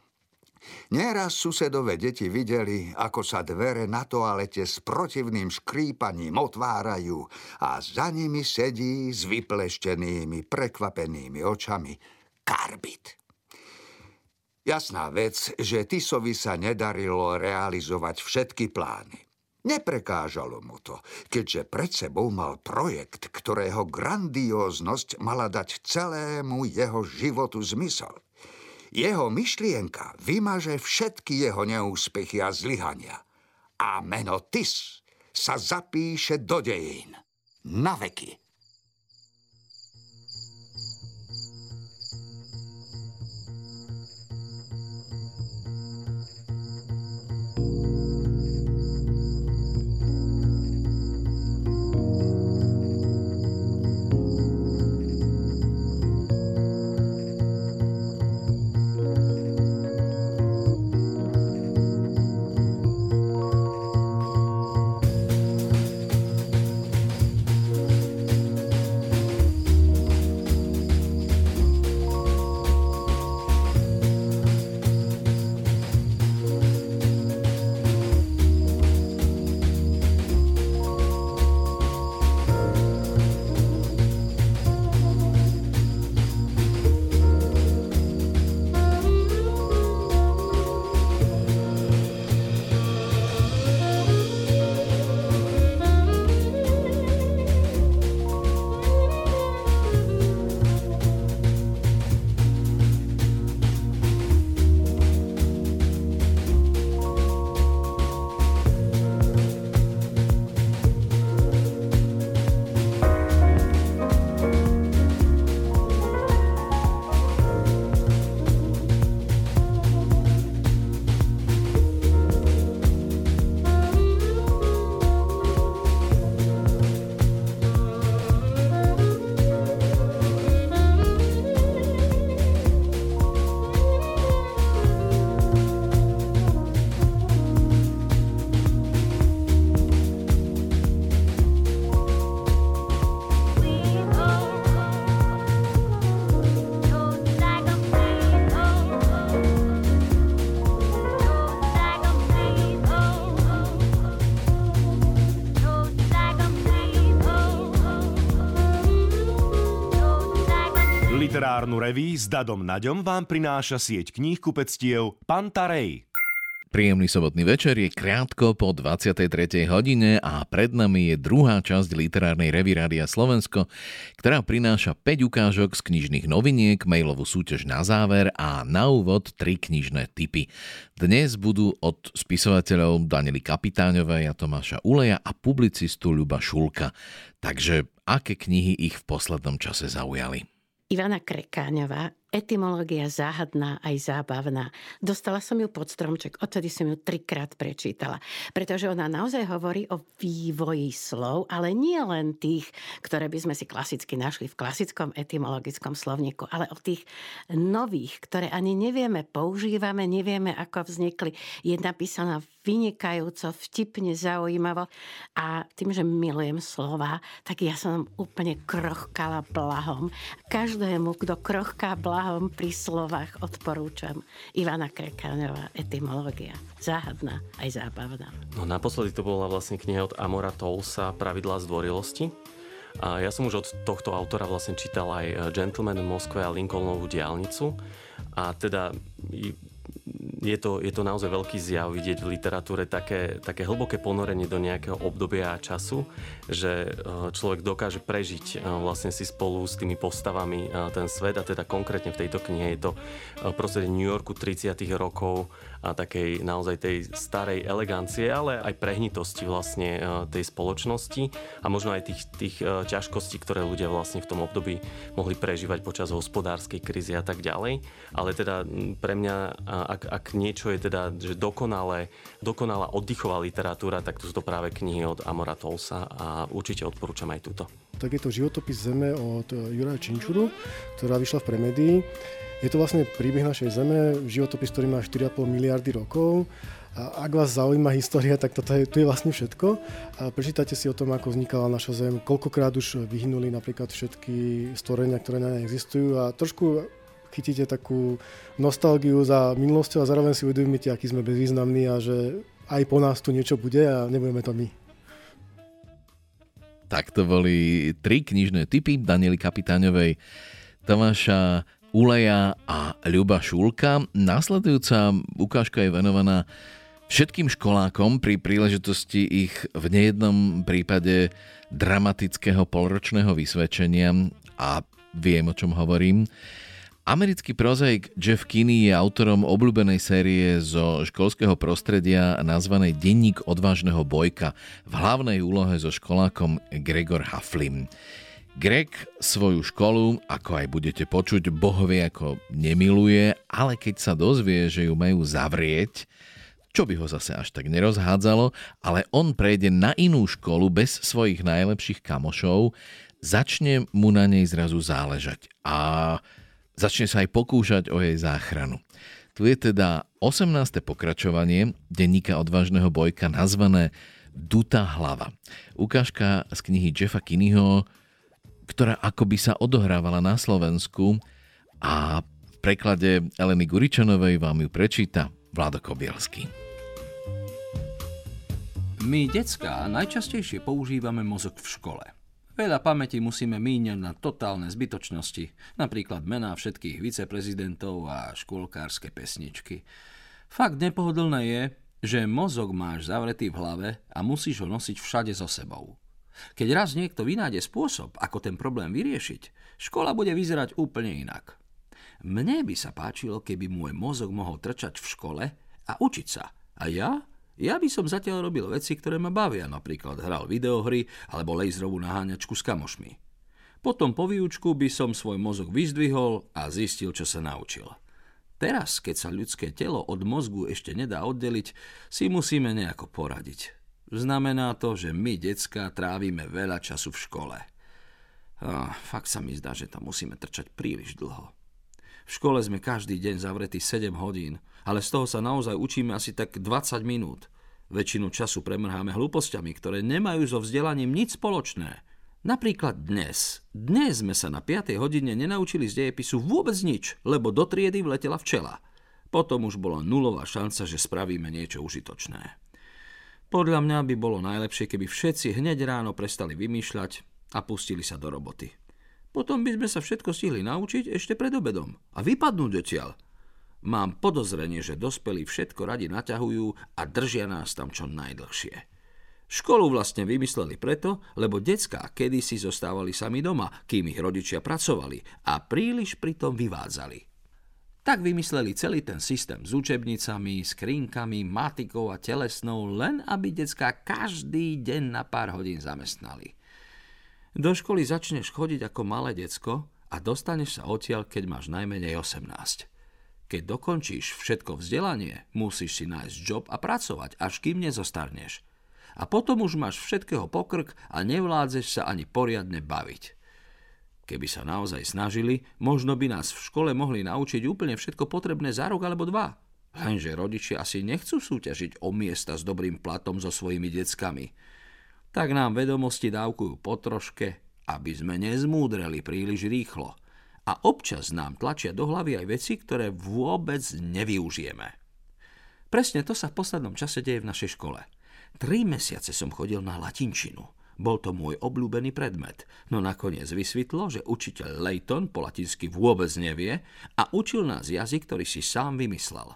Nieraz susedové deti videli, ako sa dvere na toalete s protivným škrípaním otvárajú a za nimi sedí s vypleštenými, prekvapenými očami karbit. Jasná vec, že Tisovi sa nedarilo realizovať všetky plány. Neprekážalo mu to, keďže pred sebou mal projekt, ktorého grandióznosť mala dať celému jeho životu zmysel. Jeho myšlienka vymaže všetky jeho neúspechy a zlyhania. A meno Tis sa zapíše do dejín. Na veky. Literárnu reví s Dadom Naďom vám prináša sieť kníh kupectiev Pantarej. Príjemný sobotný večer je krátko po 23. hodine a pred nami je druhá časť literárnej revy Rádia Slovensko, ktorá prináša 5 ukážok z knižných noviniek, mailovú súťaž na záver a na úvod 3 knižné typy. Dnes budú od spisovateľov Danily Kapitáňovej a Tomáša Uleja a publicistu Ľuba Šulka. Takže aké knihy ich v poslednom čase zaujali? Ivana Krekáňová, etymológia záhadná aj zábavná. Dostala som ju pod stromček, odtedy som ju trikrát prečítala. Pretože ona naozaj hovorí o vývoji slov, ale nie len tých, ktoré by sme si klasicky našli v klasickom etymologickom slovníku, ale o tých nových, ktoré ani nevieme, používame, nevieme, ako vznikli. Je napísaná vynikajúco, vtipne, zaujímavo. A tým, že milujem slova, tak ja som úplne krochkala blahom. Každému, kto krochká blahom pri slovách, odporúčam Ivana Krekaňová, etymológia. Záhadná, aj zábavná. No naposledy to bola vlastne kniha od Amora Tolsa Pravidlá zdvorilosti. A ja som už od tohto autora vlastne čítal aj Gentleman v Moskve a Lincolnovú diálnicu. A teda je to, je to naozaj veľký zjav vidieť v literatúre také, také hlboké ponorenie do nejakého obdobia a času, že e, človek dokáže prežiť e, vlastne si spolu s tými postavami e, ten svet a teda konkrétne v tejto knihe je to prostredie New Yorku 30. rokov a takej naozaj tej starej elegancie, ale aj prehnitosti vlastne tej spoločnosti a možno aj tých, tých ťažkostí, ktoré ľudia vlastne v tom období mohli prežívať počas hospodárskej krízy a tak ďalej. Ale teda pre mňa, ak, ak niečo je teda že dokonalé, dokonalá oddychová literatúra, tak to sú to práve knihy od Amora Tolsa a určite odporúčam aj túto. Tak je to životopis Zeme od Juraja Činčuru, ktorá vyšla v Premedii. Je to vlastne príbeh našej Zeme, životopis, ktorý má 4,5 miliardy rokov. A ak vás zaujíma história, tak toto je, tu je vlastne všetko. A prečítajte si o tom, ako vznikala naša Zem, koľkokrát už vyhnuli napríklad všetky stvorenia, ktoré na nej existujú a trošku chytíte takú nostalgiu za minulosťou a zároveň si uvedomíte, aký sme bezvýznamní a že aj po nás tu niečo bude a nebudeme to my. Tak to boli tri knižné typy Daniely Kapitáňovej, Tomáša Uleja a Ľuba Šulka. Následujúca ukážka je venovaná všetkým školákom pri príležitosti ich v nejednom prípade dramatického polročného vysvedčenia a viem, o čom hovorím. Americký prozaik Jeff Kinney je autorom obľúbenej série zo školského prostredia nazvanej Denník odvážneho bojka v hlavnej úlohe so školákom Gregor Haflim. Greg svoju školu, ako aj budete počuť, bohovie ako nemiluje, ale keď sa dozvie, že ju majú zavrieť, čo by ho zase až tak nerozhádzalo, ale on prejde na inú školu bez svojich najlepších kamošov, začne mu na nej zrazu záležať. A Začne sa aj pokúšať o jej záchranu. Tu je teda 18. pokračovanie denníka odvážneho bojka nazvané Duta hlava. Ukážka z knihy Jeffa Kinneyho, ktorá akoby sa odohrávala na Slovensku a v preklade Eleny Guričanovej vám ju prečíta Vlado Kobielský. My, decká, najčastejšie používame mozog v škole – Veľa pamäti musíme míňať na totálne zbytočnosti, napríklad mená všetkých viceprezidentov a škôlkárske pesničky. Fakt nepohodlné je, že mozog máš zavretý v hlave a musíš ho nosiť všade so sebou. Keď raz niekto vynájde spôsob, ako ten problém vyriešiť, škola bude vyzerať úplne inak. Mne by sa páčilo, keby môj mozog mohol trčať v škole a učiť sa. A ja ja by som zatiaľ robil veci, ktoré ma bavia, napríklad hral videohry alebo laserovú naháňačku s kamošmi. Potom po výučku by som svoj mozog vyzdvihol a zistil, čo sa naučil. Teraz, keď sa ľudské telo od mozgu ešte nedá oddeliť, si musíme nejako poradiť. Znamená to, že my, decka, trávime veľa času v škole. A fakt sa mi zdá, že tam musíme trčať príliš dlho. V škole sme každý deň zavretí 7 hodín, ale z toho sa naozaj učíme asi tak 20 minút. Väčšinu času premrháme hlúpostiami, ktoré nemajú so vzdelaním nič spoločné. Napríklad dnes. Dnes sme sa na 5. hodine nenaučili z dejepisu vôbec nič, lebo do triedy vletela včela. Potom už bola nulová šanca, že spravíme niečo užitočné. Podľa mňa by bolo najlepšie, keby všetci hneď ráno prestali vymýšľať a pustili sa do roboty. Potom by sme sa všetko stihli naučiť ešte pred obedom a vypadnúť odtiaľ. Mám podozrenie, že dospelí všetko radi naťahujú a držia nás tam čo najdlhšie. Školu vlastne vymysleli preto, lebo decká kedysi zostávali sami doma, kým ich rodičia pracovali a príliš pritom vyvádzali. Tak vymysleli celý ten systém s učebnicami, skrinkami, matikou a telesnou, len aby decká každý deň na pár hodín zamestnali. Do školy začneš chodiť ako malé decko a dostaneš sa odtiaľ, keď máš najmenej 18. Keď dokončíš všetko vzdelanie, musíš si nájsť job a pracovať, až kým nezostarneš. A potom už máš všetkého pokrk a nevládzeš sa ani poriadne baviť. Keby sa naozaj snažili, možno by nás v škole mohli naučiť úplne všetko potrebné za rok alebo dva. Lenže rodičia asi nechcú súťažiť o miesta s dobrým platom so svojimi deckami. Tak nám vedomosti dávkujú po troške, aby sme nezmúdreli príliš rýchlo. A občas nám tlačia do hlavy aj veci, ktoré vôbec nevyužijeme. Presne to sa v poslednom čase deje v našej škole. Tri mesiace som chodil na latinčinu. Bol to môj obľúbený predmet, no nakoniec vysvetlo, že učiteľ Leighton po latinsky vôbec nevie a učil nás jazyk, ktorý si sám vymyslel.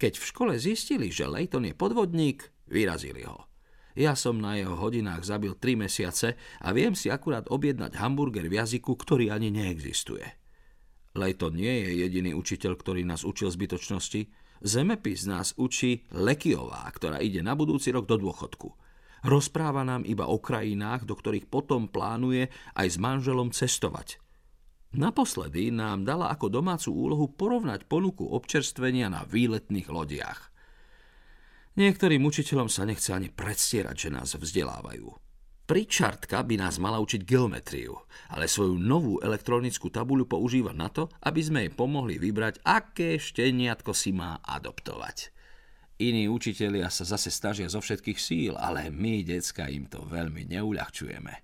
Keď v škole zistili, že Leighton je podvodník, vyrazili ho. Ja som na jeho hodinách zabil 3 mesiace a viem si akurát objednať hamburger v jazyku, ktorý ani neexistuje. Leighton nie je jediný učiteľ, ktorý nás učil zbytočnosti. Zemepis nás učí Lekiová, ktorá ide na budúci rok do dôchodku – Rozpráva nám iba o krajinách, do ktorých potom plánuje aj s manželom cestovať. Naposledy nám dala ako domácu úlohu porovnať ponuku občerstvenia na výletných lodiach. Niektorým učiteľom sa nechce ani predstierať, že nás vzdelávajú. Pričartka by nás mala učiť geometriu, ale svoju novú elektronickú tabuľu používa na to, aby sme jej pomohli vybrať, aké šteniatko si má adoptovať. Iní učitelia sa zase snažia zo všetkých síl, ale my, decka, im to veľmi neuľahčujeme.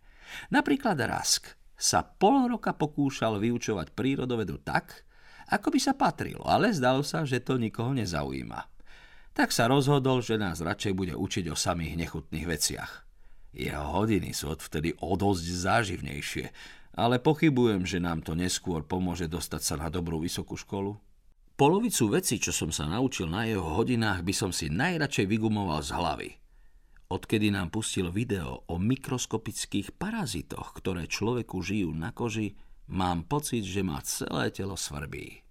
Napríklad Rask sa pol roka pokúšal vyučovať prírodovedu tak, ako by sa patrilo, ale zdalo sa, že to nikoho nezaujíma. Tak sa rozhodol, že nás radšej bude učiť o samých nechutných veciach. Jeho hodiny sú odvtedy o dosť záživnejšie, ale pochybujem, že nám to neskôr pomôže dostať sa na dobrú vysokú školu. Polovicu veci, čo som sa naučil na jeho hodinách, by som si najradšej vygumoval z hlavy. Odkedy nám pustil video o mikroskopických parazitoch, ktoré človeku žijú na koži, mám pocit, že má celé telo svrbí.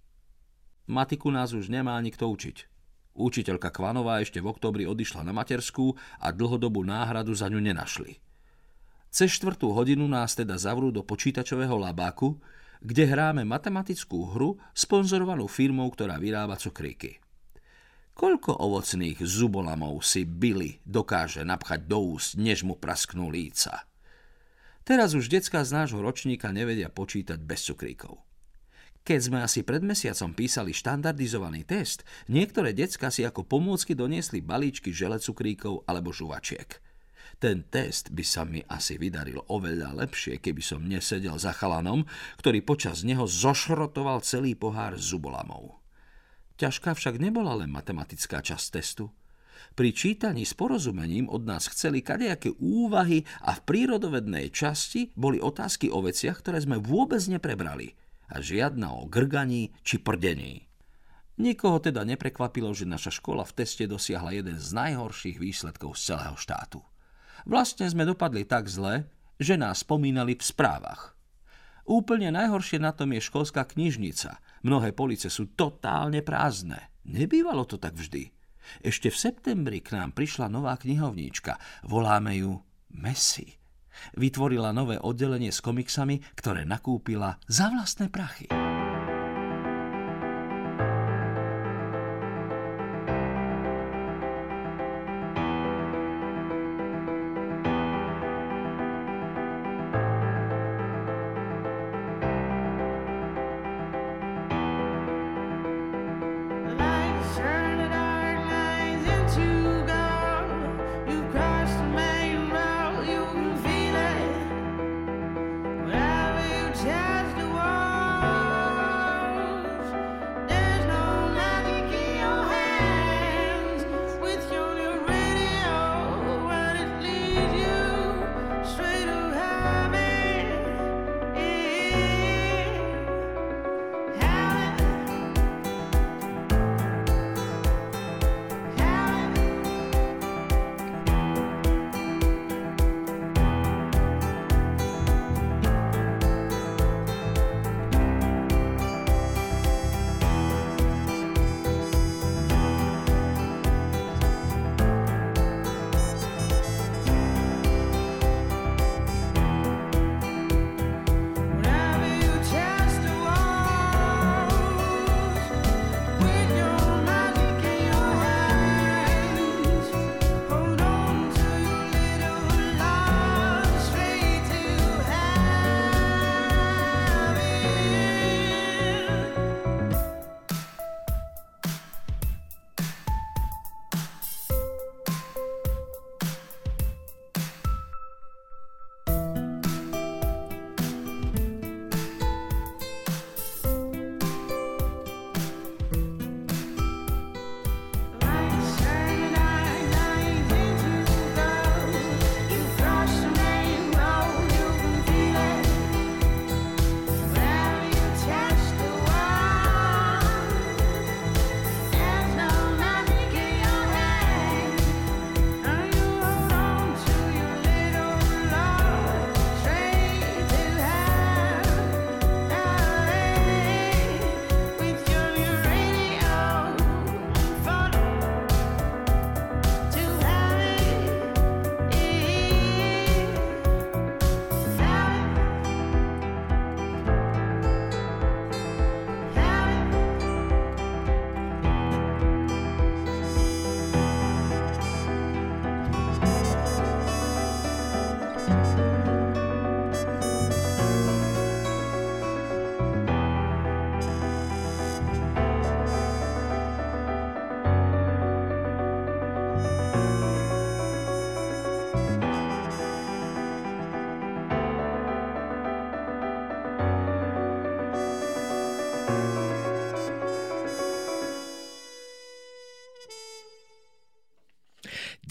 Matiku nás už nemá nikto učiť. Učiteľka Kvanová ešte v oktobri odišla na materskú a dlhodobú náhradu za ňu nenašli. Cez štvrtú hodinu nás teda zavrú do počítačového labáku, kde hráme matematickú hru sponzorovanú firmou, ktorá vyrába cukríky. Koľko ovocných zubolamov si Billy dokáže napchať do úst, než mu prasknú líca? Teraz už decka z nášho ročníka nevedia počítať bez cukríkov. Keď sme asi pred mesiacom písali štandardizovaný test, niektoré decka si ako pomôcky doniesli balíčky žele cukríkov alebo žuvačiek – ten test by sa mi asi vydaril oveľa lepšie, keby som nesedel za chalanom, ktorý počas neho zošrotoval celý pohár zubolamov. Ťažká však nebola len matematická časť testu. Pri čítaní s porozumením od nás chceli kadejaké úvahy a v prírodovednej časti boli otázky o veciach, ktoré sme vôbec neprebrali a žiadna o grganí či prdení. Nikoho teda neprekvapilo, že naša škola v teste dosiahla jeden z najhorších výsledkov z celého štátu. Vlastne sme dopadli tak zle, že nás spomínali v správach. Úplne najhoršie na tom je školská knižnica. Mnohé police sú totálne prázdne. Nebývalo to tak vždy. Ešte v septembri k nám prišla nová knihovníčka. Voláme ju Messi. Vytvorila nové oddelenie s komiksami, ktoré nakúpila za vlastné prachy.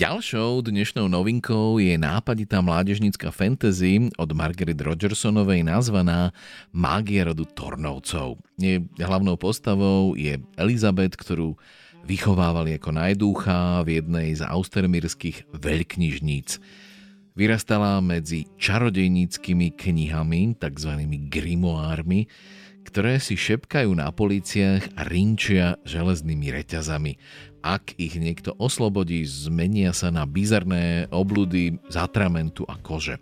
Ďalšou dnešnou novinkou je nápaditá mládežnícka fantasy od Margaret Rogersonovej nazvaná Mágia rodu Tornovcov. Je hlavnou postavou je Elizabeth, ktorú vychovávali ako najdúcha v jednej z austermírskych veľknižníc. Vyrastala medzi čarodejníckými knihami, tzv. grimoármi, ktoré si šepkajú na policiach a rinčia železnými reťazami. Ak ich niekto oslobodí, zmenia sa na bizarné obludy z atramentu a kože.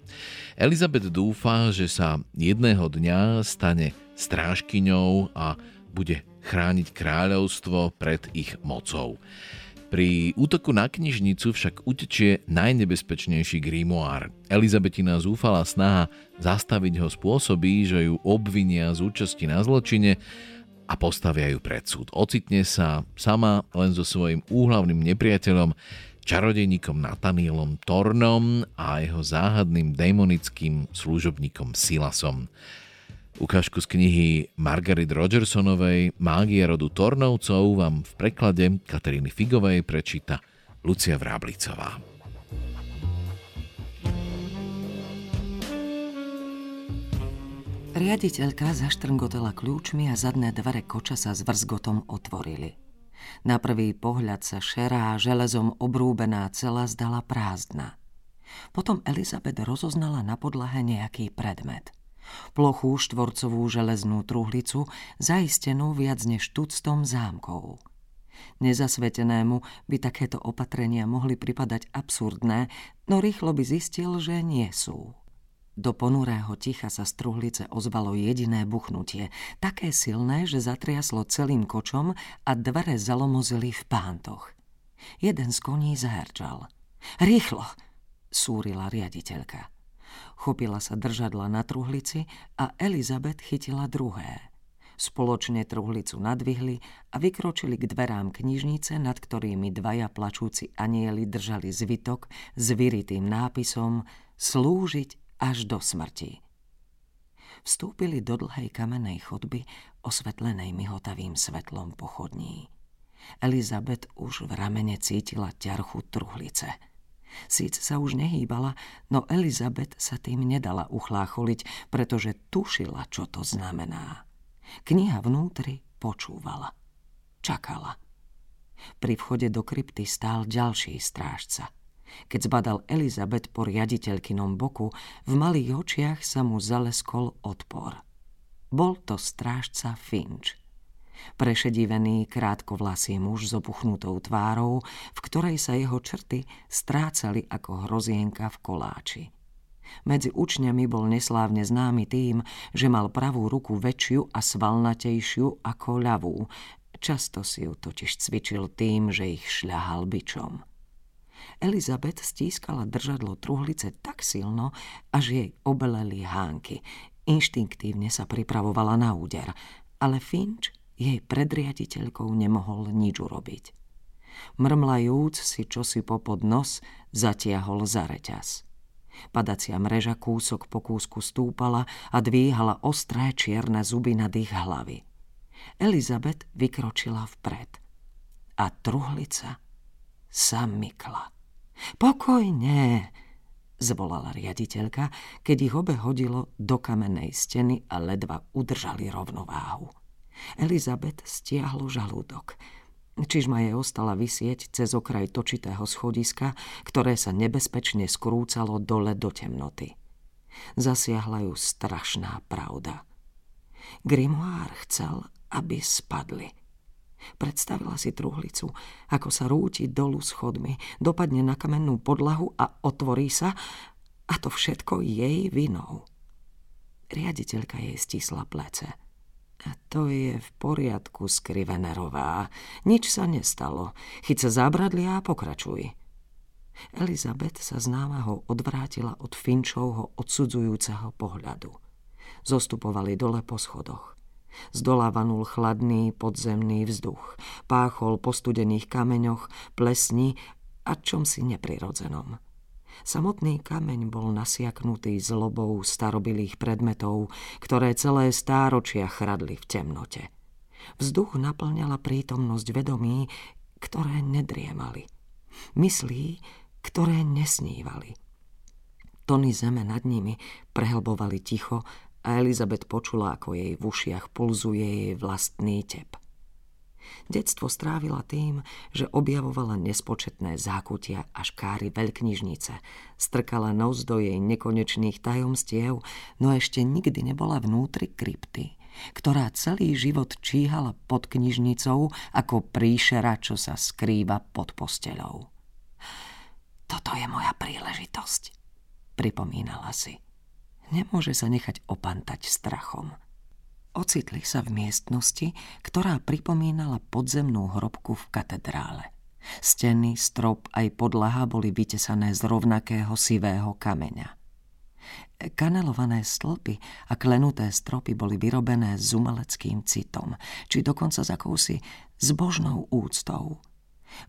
Elizabeth dúfa, že sa jedného dňa stane strážkyňou a bude chrániť kráľovstvo pred ich mocou. Pri útoku na knižnicu však utečie najnebezpečnejší grimoár. Elizabetina zúfala snaha zastaviť ho spôsobí, že ju obvinia z účasti na zločine a postavia ju pred súd. Ocitne sa sama len so svojím úhlavným nepriateľom, čarodejníkom Natanielom Tornom a jeho záhadným démonickým služobníkom Silasom. Ukážku z knihy Margaret Rogersonovej Mágia rodu Tornovcov vám v preklade Kataríny Figovej prečíta Lucia Vráblicová. Riaditeľka zaštrngotela kľúčmi a zadné dvere koča sa s vrzgotom otvorili. Na prvý pohľad sa šerá železom obrúbená cela zdala prázdna. Potom Elizabeth rozoznala na podlahe nejaký predmet – plochú štvorcovú železnú truhlicu, zaistenú viac než tuctom zámkov. Nezasvetenému by takéto opatrenia mohli pripadať absurdné, no rýchlo by zistil, že nie sú. Do ponurého ticha sa z truhlice ozvalo jediné buchnutie, také silné, že zatriaslo celým kočom a dvere zalomozili v pántoch. Jeden z koní zaherčal. Rýchlo, súrila riaditeľka. Chopila sa držadla na truhlici a Elizabeth chytila druhé. Spoločne truhlicu nadvihli a vykročili k dverám knižnice, nad ktorými dvaja plačúci anieli držali zvitok s vyritým nápisom Slúžiť až do smrti. Vstúpili do dlhej kamennej chodby, osvetlenej mihotavým svetlom pochodní. Elizabeth už v ramene cítila ťarchu truhlice – Síce sa už nehýbala, no Elizabeth sa tým nedala uchlácholiť, pretože tušila, čo to znamená. Kniha vnútri počúvala. Čakala. Pri vchode do krypty stál ďalší strážca. Keď zbadal Elizabeth po riaditeľkynom boku, v malých očiach sa mu zaleskol odpor. Bol to strážca Finch – Prešedivený, krátkovlasý muž s opuchnutou tvárou, v ktorej sa jeho črty strácali ako hrozienka v koláči. Medzi učňami bol neslávne známy tým, že mal pravú ruku väčšiu a svalnatejšiu ako ľavú. Často si ju totiž cvičil tým, že ich šľahal bičom. Elizabeth stískala držadlo truhlice tak silno, až jej obeleli hánky. Inštinktívne sa pripravovala na úder, ale Finch jej predriaditeľkou nemohol nič urobiť. Mrmlajúc si čosi popod nos, zatiahol za reťaz. Padacia mreža kúsok po kúsku stúpala a dvíhala ostré čierne zuby nad ich hlavy. Elizabeth vykročila vpred. A truhlica sa mykla. Pokojne, zvolala riaditeľka, keď ich obe hodilo do kamennej steny a ledva udržali rovnováhu. Elizabeth stiahlo žalúdok. Čižma jej ostala vysieť cez okraj točitého schodiska, ktoré sa nebezpečne skrúcalo dole do temnoty. Zasiahla ju strašná pravda. Grimoire chcel, aby spadli. Predstavila si truhlicu, ako sa rúti dolu schodmi, dopadne na kamennú podlahu a otvorí sa, a to všetko jej vinou. Riaditeľka jej stisla plece. To je v poriadku, skrivenerová. Nič sa nestalo. Chyť sa zábradlia a pokračuj. Elizabeth sa z námaho odvrátila od Finčovho odsudzujúceho pohľadu. Zostupovali dole po schodoch. Z dola vanul chladný podzemný vzduch. Páchol po studených kameňoch, plesni a čomsi neprirodzenom. Samotný kameň bol nasiaknutý zlobou starobilých predmetov, ktoré celé stáročia chradli v temnote. Vzduch naplňala prítomnosť vedomí, ktoré nedriemali. Myslí, ktoré nesnívali. Tony zeme nad nimi prehlbovali ticho a Elizabeth počula, ako jej v ušiach pulzuje jej vlastný tep. Detstvo strávila tým, že objavovala nespočetné zákutia a škáry veľknižnice, strkala nos do jej nekonečných tajomstiev, no ešte nikdy nebola vnútri krypty, ktorá celý život číhala pod knižnicou ako príšera, čo sa skrýva pod posteľou. Toto je moja príležitosť, pripomínala si. Nemôže sa nechať opantať strachom. Ocitli sa v miestnosti, ktorá pripomínala podzemnú hrobku v katedrále. Steny, strop aj podlaha boli vytesané z rovnakého sivého kameňa. Kanelované stĺpy a klenuté stropy boli vyrobené s umeleckým citom, či dokonca s akousi zbožnou úctou.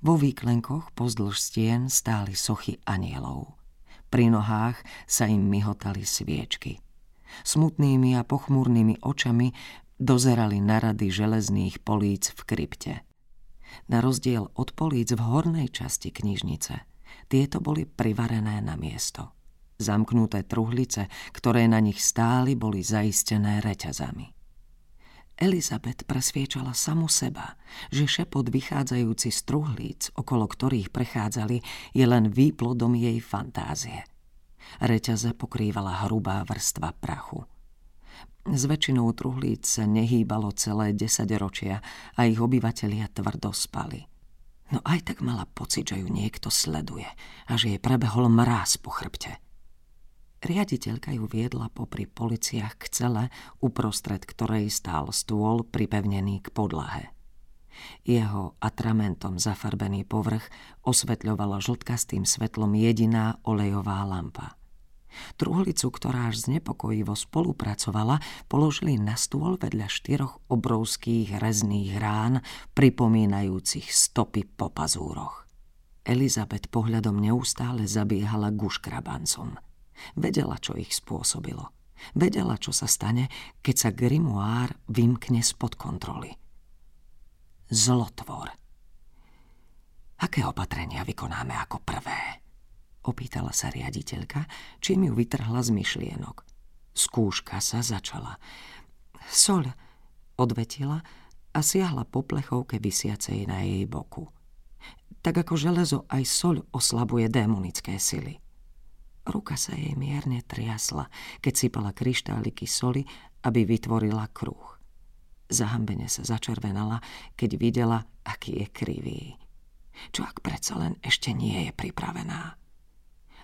Vo výklenkoch pozdĺž stien stáli sochy anielov. Pri nohách sa im myhotali sviečky – Smutnými a pochmúrnymi očami dozerali na rady železných políc v krypte. Na rozdiel od políc v hornej časti knižnice, tieto boli privarené na miesto. Zamknuté truhlice, ktoré na nich stáli, boli zaistené reťazami. Elizabeth presviečala samu seba, že šepot vychádzajúci z truhlíc, okolo ktorých prechádzali, je len výplodom jej fantázie – Reťaze pokrývala hrubá vrstva prachu. S väčšinou truhlíc sa nehýbalo celé desaťročia a ich obyvatelia tvrdo spali. No aj tak mala pocit, že ju niekto sleduje a že jej prebehol mráz po chrbte. Riaditeľka ju viedla popri policiách k cele, uprostred ktorej stál stôl pripevnený k podlahe. Jeho atramentom zafarbený povrch osvetľovala žltkastým svetlom jediná olejová lampa. Truhlicu, ktorá až znepokojivo spolupracovala, položili na stôl vedľa štyroch obrovských rezných rán, pripomínajúcich stopy po pazúroch. Elizabeth pohľadom neustále zabiehala guškrabancom. Vedela, čo ich spôsobilo. Vedela, čo sa stane, keď sa grimoár vymkne spod kontroly. Zlotvor. Aké opatrenia vykonáme ako prvé? Opýtala sa riaditeľka, čím ju vytrhla z myšlienok. Skúška sa začala. Sol, odvetila a siahla po plechovke vysiacej na jej boku. Tak ako železo aj soľ oslabuje démonické sily. Ruka sa jej mierne triasla, keď sypala kryštáliky soli, aby vytvorila kruh. Zahambene sa začervenala, keď videla, aký je krivý. Čo ak predsa len ešte nie je pripravená?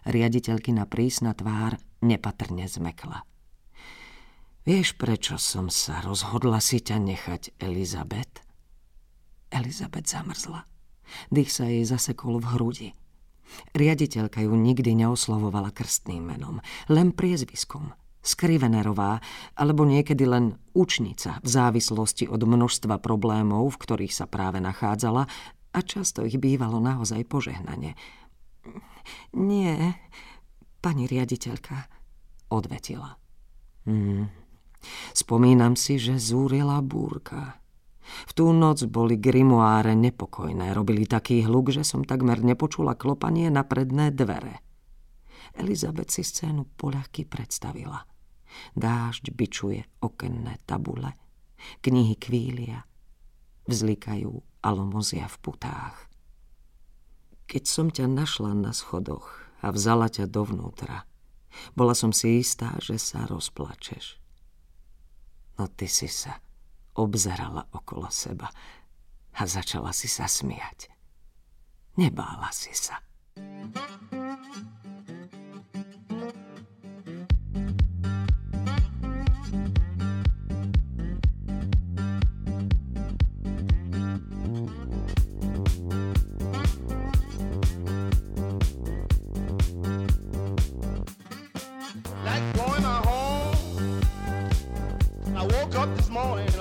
Riaditeľkina prísna tvár nepatrne zmekla. Vieš, prečo som sa rozhodla si ťa nechať, Elizabet? Elizabet zamrzla. Dých sa jej zasekol v hrudi. Riaditeľka ju nikdy neoslovovala krstným menom, len priezviskom. Skrivenerová, alebo niekedy len učnica v závislosti od množstva problémov, v ktorých sa práve nachádzala a často ich bývalo naozaj požehnanie. Nie, pani riaditeľka, odvetila. Hmm. Spomínam si, že zúrila búrka. V tú noc boli grimoáre nepokojné, robili taký hluk, že som takmer nepočula klopanie na predné dvere. Elizabeth si scénu poľahky predstavila. Dážď bičuje okenné tabule, knihy kvília, vzlikajú alomozia v putách. Keď som ťa našla na schodoch a vzala ťa dovnútra, bola som si istá, že sa rozplačeš. No ty si sa obzerala okolo seba a začala si sa smiať. Nebála si sa. morning.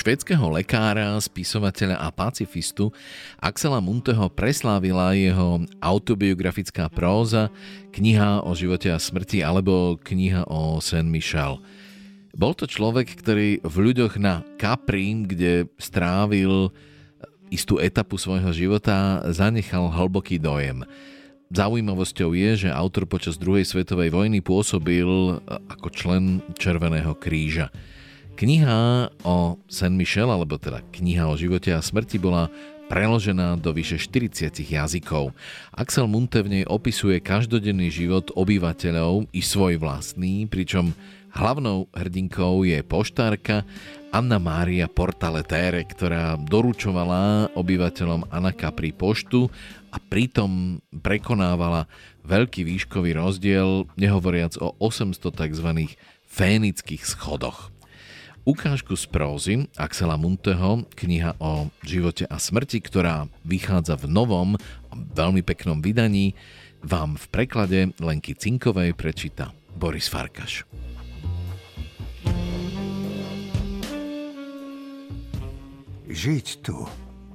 Švedského lekára, spisovateľa a pacifistu Axela Munteho preslávila jeho autobiografická próza, kniha o živote a smrti alebo kniha o Saint Michel. Bol to človek, ktorý v ľuďoch na Capri, kde strávil istú etapu svojho života, zanechal hlboký dojem. Zaujímavosťou je, že autor počas druhej svetovej vojny pôsobil ako člen Červeného kríža. Kniha o Saint Michel, alebo teda kniha o živote a smrti bola preložená do vyše 40 jazykov. Axel Munte v nej opisuje každodenný život obyvateľov i svoj vlastný, pričom Hlavnou hrdinkou je poštárka Anna Mária Portaletere, ktorá doručovala obyvateľom Anaka pri poštu a pritom prekonávala veľký výškový rozdiel, nehovoriac o 800 tzv. fénických schodoch. Ukážku z prózy Axela Munteho, kniha o živote a smrti, ktorá vychádza v novom, veľmi peknom vydaní, vám v preklade Lenky Cinkovej prečíta Boris Farkaš. Žiť tu,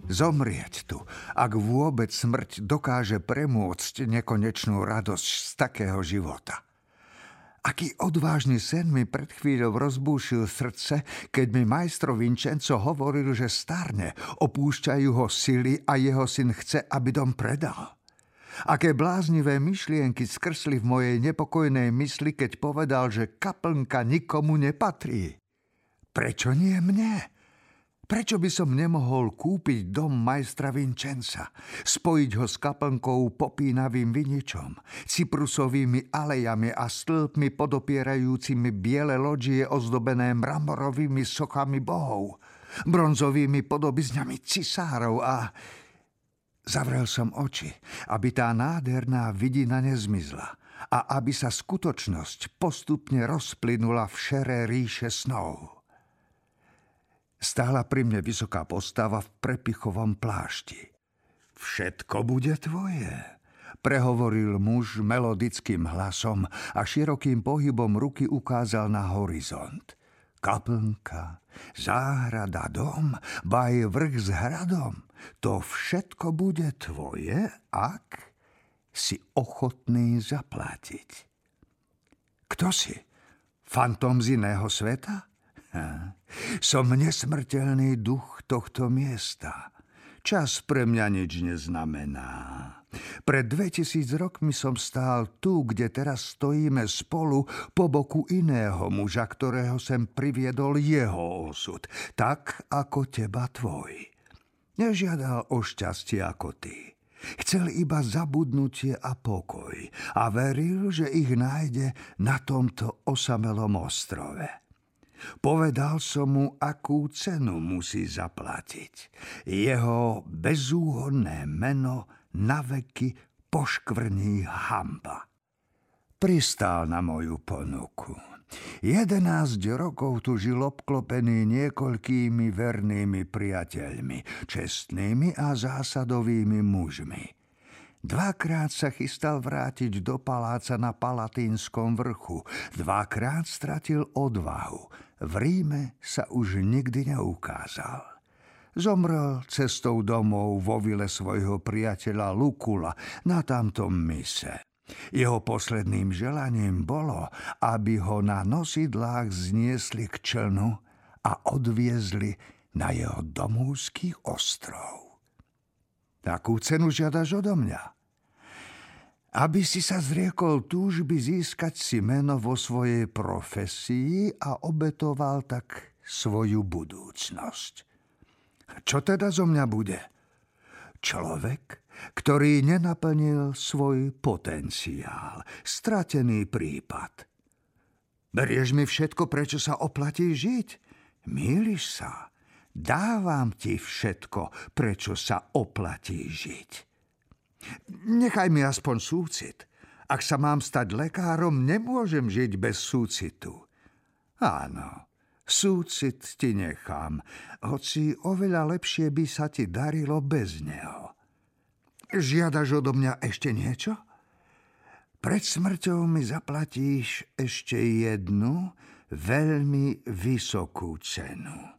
zomrieť tu, ak vôbec smrť dokáže premôcť nekonečnú radosť z takého života. Aký odvážny sen mi pred chvíľou rozbúšil srdce, keď mi majstro Vincenzo hovoril, že starne, opúšťajú ho sily a jeho syn chce, aby dom predal. Aké bláznivé myšlienky skrsli v mojej nepokojnej mysli, keď povedal, že kaplnka nikomu nepatrí. Prečo nie mne? Prečo by som nemohol kúpiť dom majstra Vincenza, spojiť ho s kaplnkou popínavým viničom, cyprusovými alejami a stĺpmi podopierajúcimi biele loďie ozdobené mramorovými sochami bohov, bronzovými podobizňami cisárov a... Zavrel som oči, aby tá nádherná vidina nezmizla a aby sa skutočnosť postupne rozplynula v šeré ríše snov. Stála pri mne vysoká postava v prepichovom plášti. Všetko bude tvoje, prehovoril muž melodickým hlasom a širokým pohybom ruky ukázal na horizont. Kaplnka, záhrada, dom, baj vrch s hradom. To všetko bude tvoje, ak si ochotný zaplatiť. Kto si? Fantom z iného sveta? Som nesmrteľný duch tohto miesta. Čas pre mňa nič neznamená. Pred 2000 rokmi som stál tu, kde teraz stojíme spolu po boku iného muža, ktorého sem priviedol jeho osud, tak ako teba tvoj. Nežiadal o šťastie ako ty. Chcel iba zabudnutie a pokoj a veril, že ich nájde na tomto osamelom ostrove. Povedal som mu, akú cenu musí zaplatiť. Jeho bezúhodné meno naveky poškvrní hamba. Pristál na moju ponuku. Jedenásť rokov tu žil obklopený niekoľkými vernými priateľmi, čestnými a zásadovými mužmi. Dvakrát sa chystal vrátiť do paláca na Palatínskom vrchu. Dvakrát stratil odvahu. V Ríme sa už nikdy neukázal. Zomrel cestou domov vo vile svojho priateľa Lukula na tamtom mise. Jeho posledným želaním bolo, aby ho na nosidlách zniesli k člnu a odviezli na jeho domovský ostrov. Takú cenu žiadaš odo mňa? Aby si sa zriekol túžby získať si meno vo svojej profesii a obetoval tak svoju budúcnosť. Čo teda zo mňa bude? Človek, ktorý nenaplnil svoj potenciál, stratený prípad. Berieš mi všetko, prečo sa oplatí žiť? Míliš sa. Dávam ti všetko, prečo sa oplatí žiť. Nechaj mi aspoň súcit. Ak sa mám stať lekárom, nemôžem žiť bez súcitu. Áno, súcit ti nechám, hoci oveľa lepšie by sa ti darilo bez neho. Žiadaš odo mňa ešte niečo? Pred smrťou mi zaplatíš ešte jednu veľmi vysokú cenu.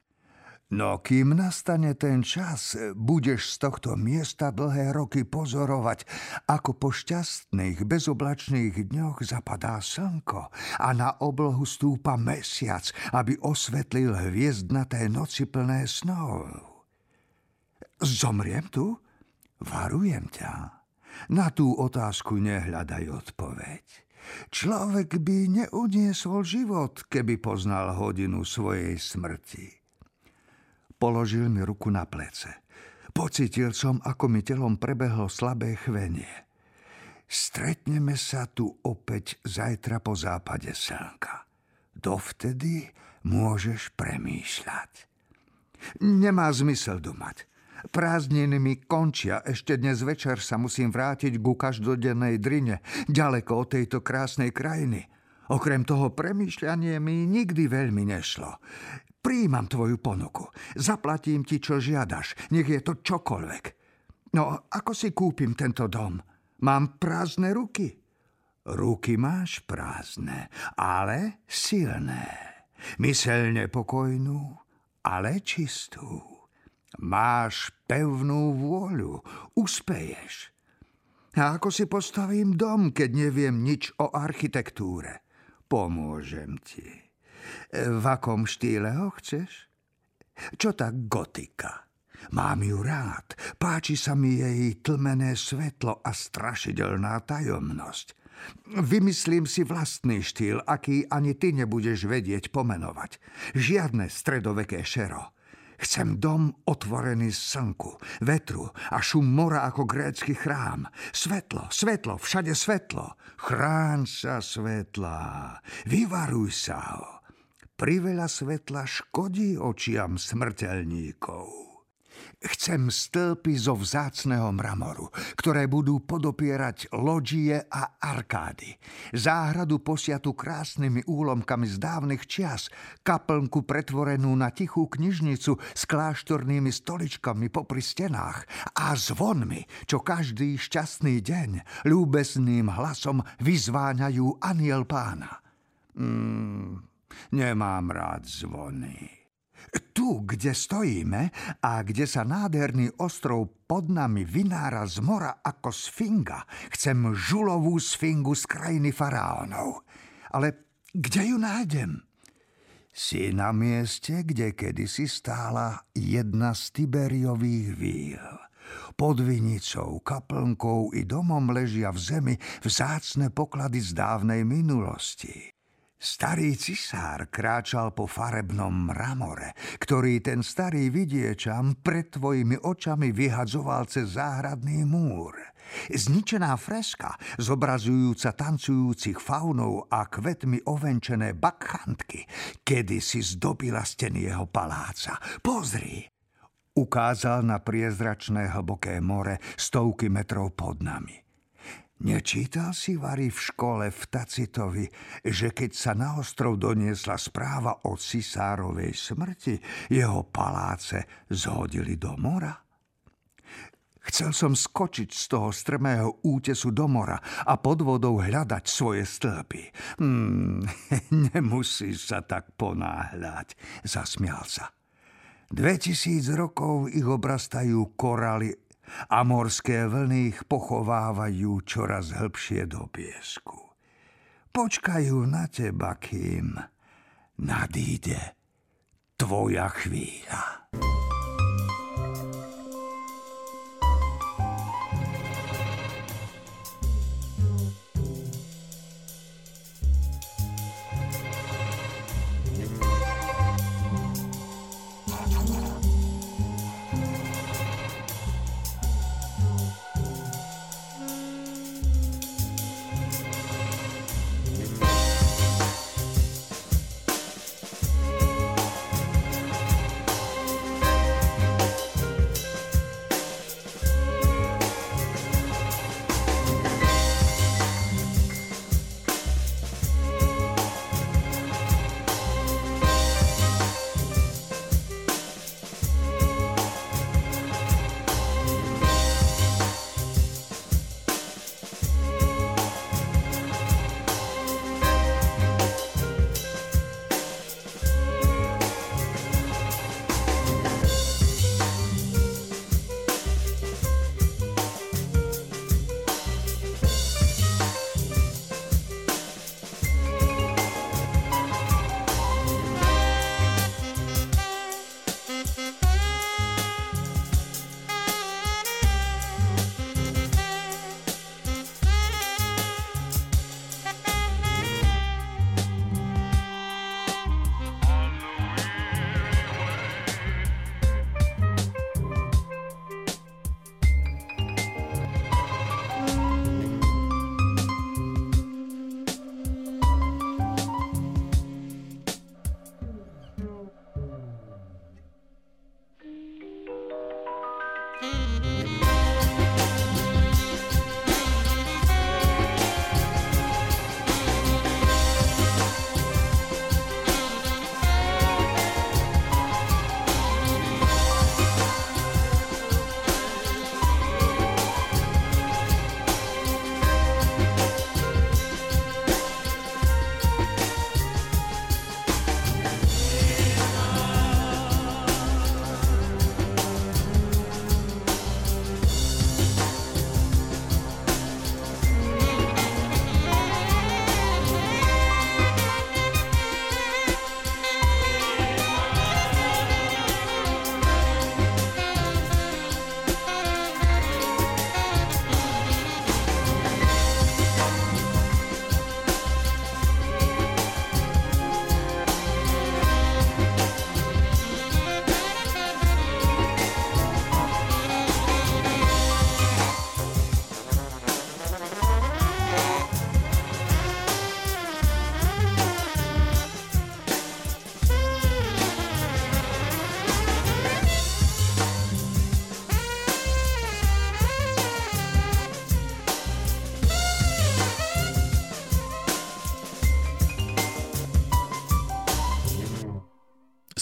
No kým nastane ten čas, budeš z tohto miesta dlhé roky pozorovať, ako po šťastných, bezoblačných dňoch zapadá slnko a na oblohu stúpa mesiac, aby osvetlil hviezdnaté noci plné snov. Zomriem tu? Varujem ťa. Na tú otázku nehľadaj odpoveď. Človek by neuniesol život, keby poznal hodinu svojej smrti. Položil mi ruku na plece. Pocitil som, ako mi telom prebehlo slabé chvenie. Stretneme sa tu opäť zajtra po západe slnka. Dovtedy môžeš premýšľať. Nemá zmysel domať. Prázdniny mi končia, ešte dnes večer sa musím vrátiť ku každodennej drine, ďaleko od tejto krásnej krajiny. Okrem toho premýšľanie mi nikdy veľmi nešlo. Príjmam tvoju ponuku. Zaplatím ti, čo žiadaš. Nech je to čokoľvek. No, ako si kúpim tento dom? Mám prázdne ruky. Ruky máš prázdne, ale silné. Myselne pokojnú, ale čistú. Máš pevnú vôľu, uspeješ. A ako si postavím dom, keď neviem nič o architektúre? Pomôžem ti. V akom štýle ho chceš? Čo tá gotika? Mám ju rád. Páči sa mi jej tlmené svetlo a strašidelná tajomnosť. Vymyslím si vlastný štýl, aký ani ty nebudeš vedieť pomenovať. Žiadne stredoveké šero. Chcem dom otvorený slnku, vetru a šum mora ako grécky chrám. Svetlo, svetlo, všade svetlo. Chrán sa svetla. Vyvaruj sa ho. Priveľa svetla škodí očiam smrteľníkov. Chcem stĺpy zo vzácného mramoru, ktoré budú podopierať loďie a arkády. Záhradu posiatu krásnymi úlomkami z dávnych čias, kaplnku pretvorenú na tichú knižnicu s kláštornými stoličkami popri stenách a zvonmi, čo každý šťastný deň ľúbesným hlasom vyzváňajú aniel pána. Hmm, Nemám rád zvony. Tu, kde stojíme a kde sa nádherný ostrov pod nami vynára z mora ako sfinga, chcem žulovú sfingu z krajiny faraónov. Ale kde ju nájdem? Si na mieste, kde kedysi stála jedna z Tiberiových víl. Pod vinicou, kaplnkou i domom ležia v zemi vzácne poklady z dávnej minulosti. Starý cisár kráčal po farebnom mramore, ktorý ten starý vidiečam pred tvojimi očami vyhadzoval cez záhradný múr. Zničená freska, zobrazujúca tancujúcich faunov a kvetmi ovenčené bakchantky, kedy si zdobila steny jeho paláca. Pozri! Ukázal na priezračné hlboké more stovky metrov pod nami. Nečítal si Vary v škole v Tacitovi, že keď sa na ostrov doniesla správa o cisárovej smrti, jeho paláce zhodili do mora? Chcel som skočiť z toho strmého útesu do mora a pod vodou hľadať svoje stĺpy. Hmm, nemusíš sa tak ponáhľať, zasmial sa. 2000 rokov ich obrastajú koraly a morské vlny ich pochovávajú čoraz hĺbšie do piesku. Počkajú na teba, kým nadíde tvoja chvíľa.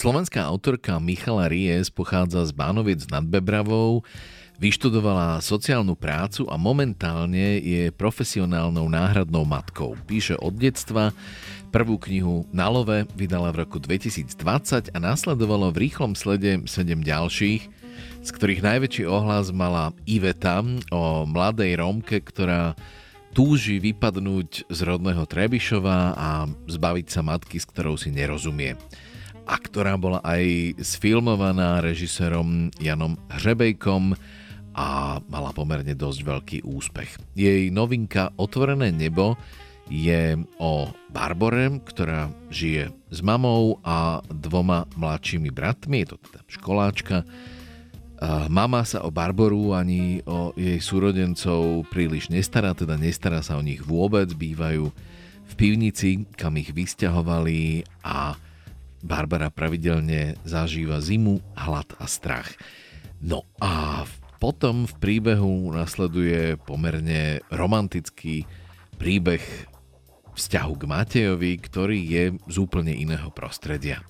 Slovenská autorka Michala Ries pochádza z Bánoviec nad Bebravou, vyštudovala sociálnu prácu a momentálne je profesionálnou náhradnou matkou. Píše od detstva, prvú knihu Na love vydala v roku 2020 a následovalo v rýchlom slede 7 ďalších, z ktorých najväčší ohlas mala Iveta o mladej Rómke, ktorá túži vypadnúť z rodného Trebišova a zbaviť sa matky, s ktorou si nerozumie a ktorá bola aj sfilmovaná režisérom Janom Hřebejkom a mala pomerne dosť veľký úspech. Jej novinka Otvorené nebo je o Barbore, ktorá žije s mamou a dvoma mladšími bratmi, je to teda školáčka. Mama sa o Barboru ani o jej súrodencov príliš nestará, teda nestará sa o nich vôbec, bývajú v pivnici, kam ich vysťahovali a Barbara pravidelne zažíva zimu, hlad a strach. No a potom v príbehu nasleduje pomerne romantický príbeh vzťahu k Matejovi, ktorý je z úplne iného prostredia.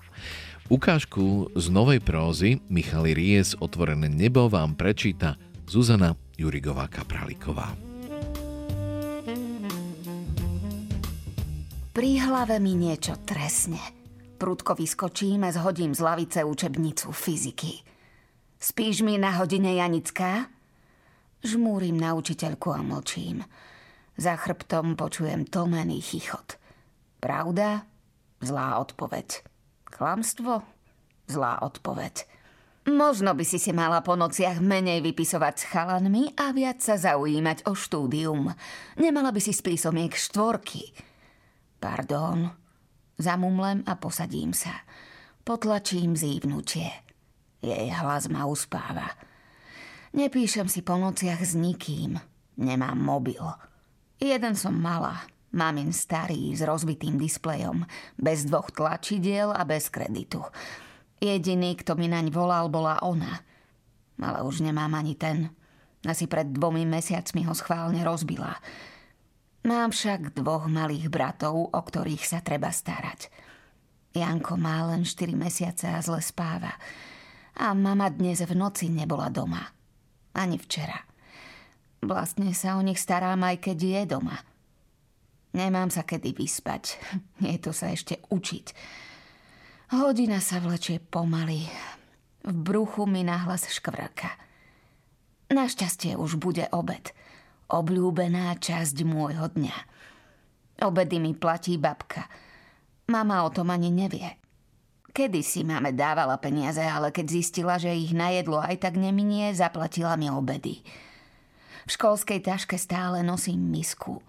Ukážku z novej prózy Michali Ries Otvorené nebo vám prečíta Zuzana Jurigová Kapraliková. Pri hlave mi niečo tresne. Prudko vyskočím a zhodím z lavice učebnicu fyziky. Spíš mi na hodine, Janická? Žmúrim na učiteľku a mlčím. Za chrbtom počujem tlmený chichot. Pravda? Zlá odpoveď. Klamstvo? Zlá odpoveď. Možno by si si mala po nociach menej vypisovať s chalanmi a viac sa zaujímať o štúdium. Nemala by si spísomiek štvorky. Pardon, Zamumlem a posadím sa. Potlačím zívnutie. Jej hlas ma uspáva. Nepíšem si po nociach s nikým. Nemám mobil. Jeden som mala. Mamin starý s rozbitým displejom, bez dvoch tlačidiel a bez kreditu. Jediný, kto mi naň volal, bola ona. Ale už nemám ani ten. Asi pred dvomi mesiacmi ho schválne rozbila. Mám však dvoch malých bratov, o ktorých sa treba starať. Janko má len 4 mesiace a zle spáva. A mama dnes v noci nebola doma. Ani včera. Vlastne sa o nich starám aj keď je doma. Nemám sa kedy vyspať. Je to sa ešte učiť. Hodina sa vlečie pomaly. V bruchu mi nahlas škvrka. Našťastie už bude obed – obľúbená časť môjho dňa. Obedy mi platí babka. Mama o tom ani nevie. Kedy si máme dávala peniaze, ale keď zistila, že ich na jedlo aj tak neminie, zaplatila mi obedy. V školskej taške stále nosím misku.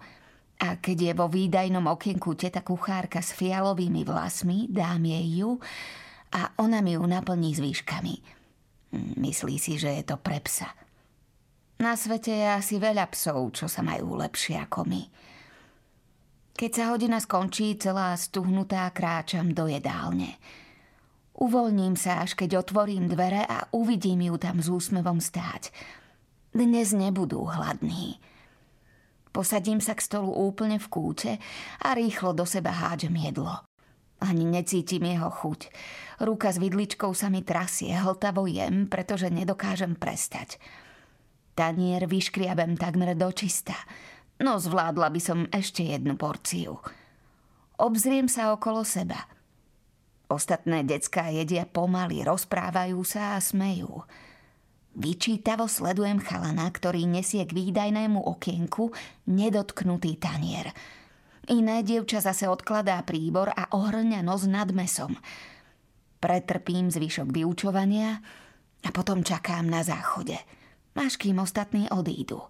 A keď je vo výdajnom okienku teta kuchárka s fialovými vlasmi, dám jej ju a ona mi ju naplní s výškami. Myslí si, že je to pre psa. Na svete je asi veľa psov, čo sa majú lepšie ako my. Keď sa hodina skončí, celá stuhnutá kráčam do jedálne. Uvoľním sa, až keď otvorím dvere a uvidím ju tam s úsmevom stáť. Dnes nebudú hladní. Posadím sa k stolu úplne v kúte a rýchlo do seba hádžem jedlo. Ani necítim jeho chuť. Ruka s vidličkou sa mi trasie, hltavo jem, pretože nedokážem prestať. Tanier vyškriabem takmer do čista, no zvládla by som ešte jednu porciu. Obzriem sa okolo seba. Ostatné decká jedia pomaly, rozprávajú sa a smejú. Vyčítavo sledujem chalana, ktorý nesie k výdajnému okienku nedotknutý tanier. Iné dievča zase odkladá príbor a ohrňa nos nad mesom. Pretrpím zvyšok vyučovania a potom čakám na záchode – až kým ostatní odídu.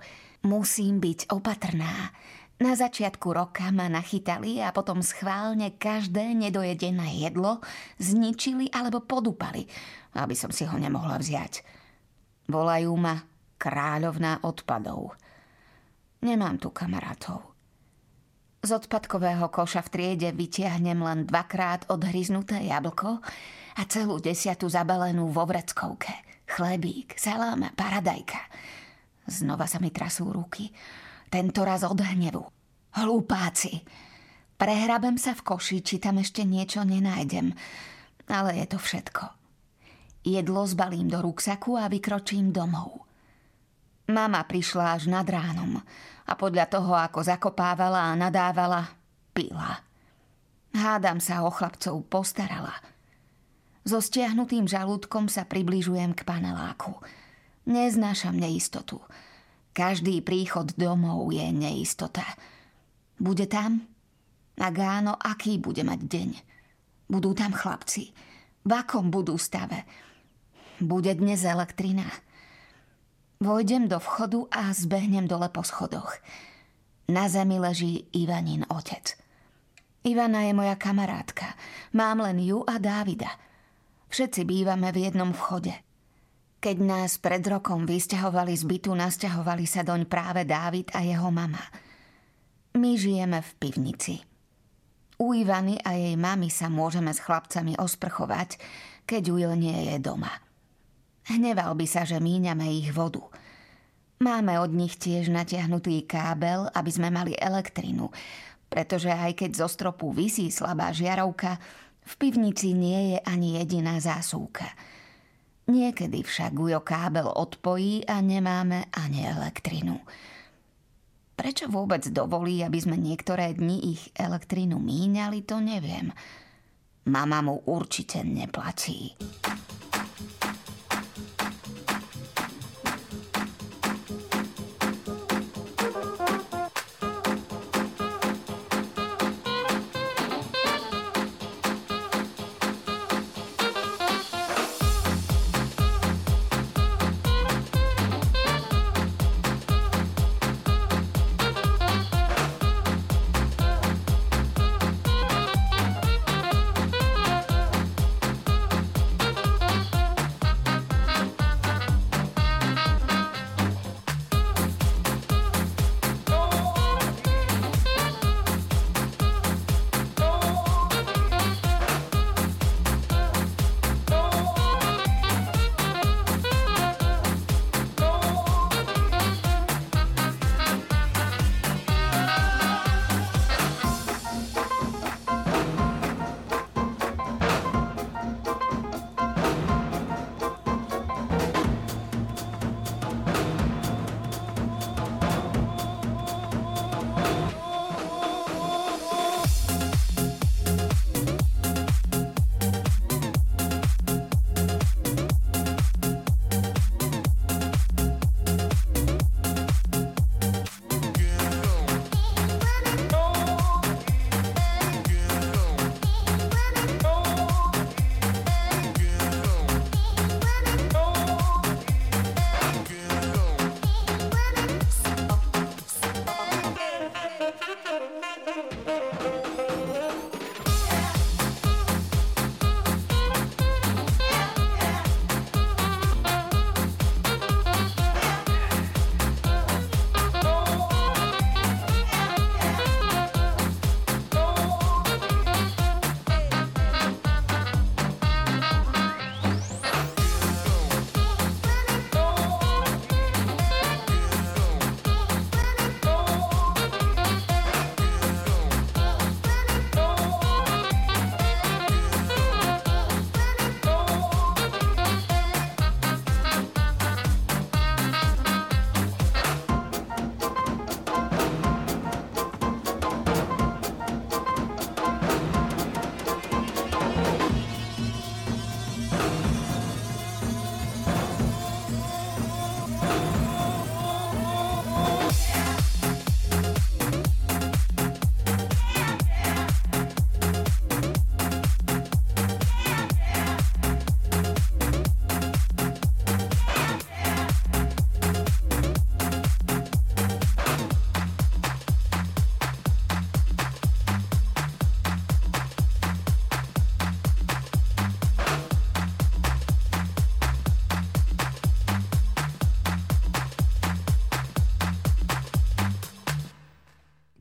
Musím byť opatrná. Na začiatku roka ma nachytali a potom schválne každé nedojedené jedlo zničili alebo podupali, aby som si ho nemohla vziať. Volajú ma kráľovná odpadov. Nemám tu kamarátov. Z odpadkového koša v triede vytiahnem len dvakrát odhryznuté jablko a celú desiatu zabalenú vo vreckovke chlebík, saláma, paradajka. Znova sa mi trasú ruky. Tento raz od hnevu. Hlupáci. Prehrabem sa v koši, či tam ešte niečo nenájdem. ale je to všetko. Jedlo zbalím do ruksaku a vykročím domov. Mama prišla až nad ránom a podľa toho, ako zakopávala a nadávala, pila. Hádam sa o chlapcov postarala. So stiahnutým žalúdkom sa približujem k paneláku. Neznášam neistotu. Každý príchod domov je neistota. Bude tam? Ak áno, aký bude mať deň? Budú tam chlapci. V akom budú stave? Bude dnes elektrina. Vojdem do vchodu a zbehnem dole po schodoch. Na zemi leží Ivanin otec. Ivana je moja kamarátka. Mám len ju a Dávida. Všetci bývame v jednom vchode. Keď nás pred rokom vysťahovali z bytu, nasťahovali sa doň práve Dávid a jeho mama. My žijeme v pivnici. U Ivany a jej mamy sa môžeme s chlapcami osprchovať, keď Ujo nie je doma. Hneval by sa, že míňame ich vodu. Máme od nich tiež natiahnutý kábel, aby sme mali elektrinu, pretože aj keď zo stropu vysí slabá žiarovka, v pivnici nie je ani jediná zásúka. Niekedy však Ujo kábel odpojí a nemáme ani elektrinu. Prečo vôbec dovolí, aby sme niektoré dni ich elektrínu míňali, to neviem. Mama mu určite neplatí.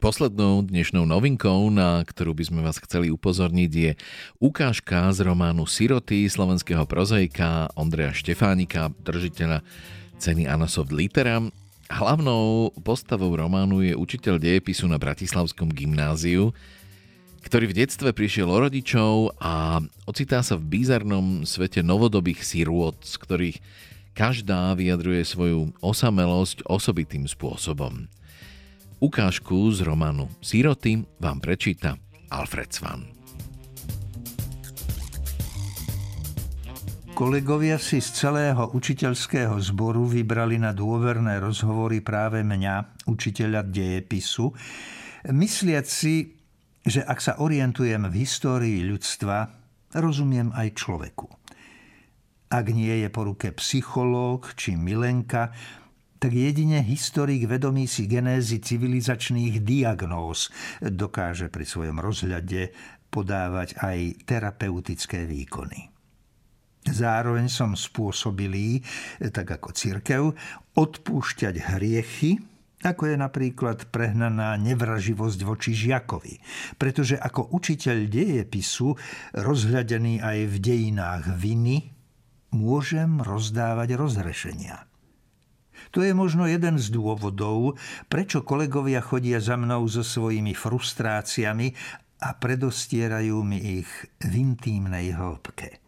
Poslednou dnešnou novinkou, na ktorú by sme vás chceli upozorniť, je ukážka z románu Siroty slovenského prozaika Ondreja Štefánika, držiteľa ceny Anasoft Litera. Hlavnou postavou románu je učiteľ dejepisu na Bratislavskom gymnáziu. ktorý v detstve prišiel o rodičov a ocitá sa v bizarnom svete novodobých sirôt, z ktorých každá vyjadruje svoju osamelosť osobitým spôsobom. Ukážku z románu Siroty vám prečíta Alfred Svan. Kolegovia si z celého učiteľského zboru vybrali na dôverné rozhovory práve mňa, učiteľa dejepisu, mysliac si, že ak sa orientujem v histórii ľudstva, rozumiem aj človeku. Ak nie je po ruke psychológ či milenka, tak jedine historik vedomý si genézy civilizačných diagnóz dokáže pri svojom rozhľade podávať aj terapeutické výkony. Zároveň som spôsobilý, tak ako církev, odpúšťať hriechy, ako je napríklad prehnaná nevraživosť voči žiakovi. Pretože ako učiteľ dejepisu, rozhľadený aj v dejinách viny, môžem rozdávať rozhrešenia. To je možno jeden z dôvodov, prečo kolegovia chodia za mnou so svojimi frustráciami a predostierajú mi ich v intímnej hĺbke.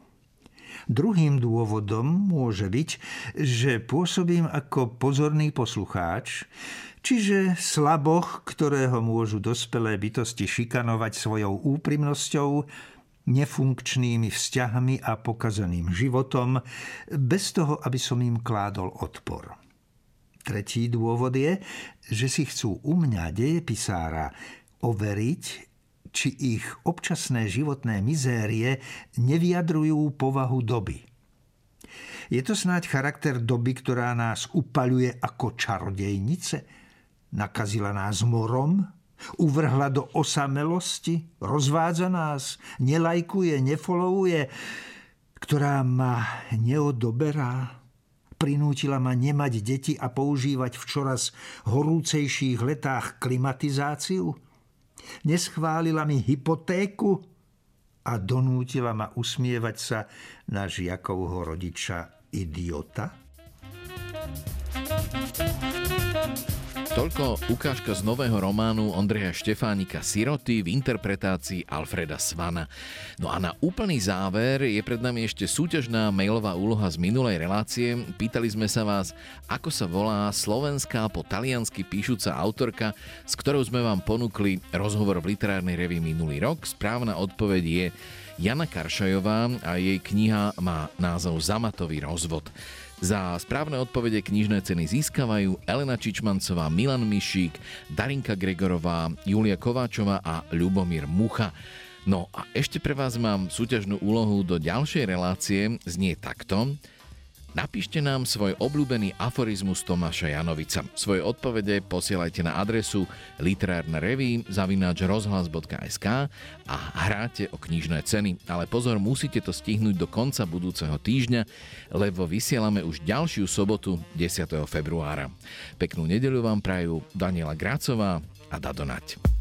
Druhým dôvodom môže byť, že pôsobím ako pozorný poslucháč, čiže slaboch, ktorého môžu dospelé bytosti šikanovať svojou úprimnosťou, nefunkčnými vzťahmi a pokazaným životom, bez toho, aby som im kládol odpor. Tretí dôvod je, že si chcú u mňa dejepisára overiť, či ich občasné životné mizérie nevyjadrujú povahu doby. Je to snáď charakter doby, ktorá nás upaľuje ako čarodejnice? Nakazila nás morom? Uvrhla do osamelosti? Rozvádza nás? Nelajkuje, nefollowuje? Ktorá ma neodoberá? Prinútila ma nemať deti a používať v čoraz horúcejších letách klimatizáciu? Neschválila mi hypotéku a donútila ma usmievať sa na žiakovho rodiča idiota? Toľko ukážka z nového románu Ondreja Štefánika Siroty v interpretácii Alfreda Svana. No a na úplný záver je pred nami ešte súťažná mailová úloha z minulej relácie. Pýtali sme sa vás, ako sa volá slovenská po taliansky píšuca autorka, s ktorou sme vám ponúkli rozhovor v literárnej revi minulý rok. Správna odpoveď je Jana Karšajová a jej kniha má názov Zamatový rozvod. Za správne odpovede knižné ceny získavajú Elena Čičmancová, Milan Mišík, Darinka Gregorová, Julia Kováčová a Ľubomír Mucha. No a ešte pre vás mám súťažnú úlohu do ďalšej relácie, znie takto. Napíšte nám svoj obľúbený aforizmus Tomáša Janovica. Svoje odpovede posielajte na adresu literárna revy zavináč rozhlas.sk a hráte o knižné ceny. Ale pozor, musíte to stihnúť do konca budúceho týždňa, lebo vysielame už ďalšiu sobotu 10. februára. Peknú nedeľu vám prajú Daniela Grácová a Dadonať.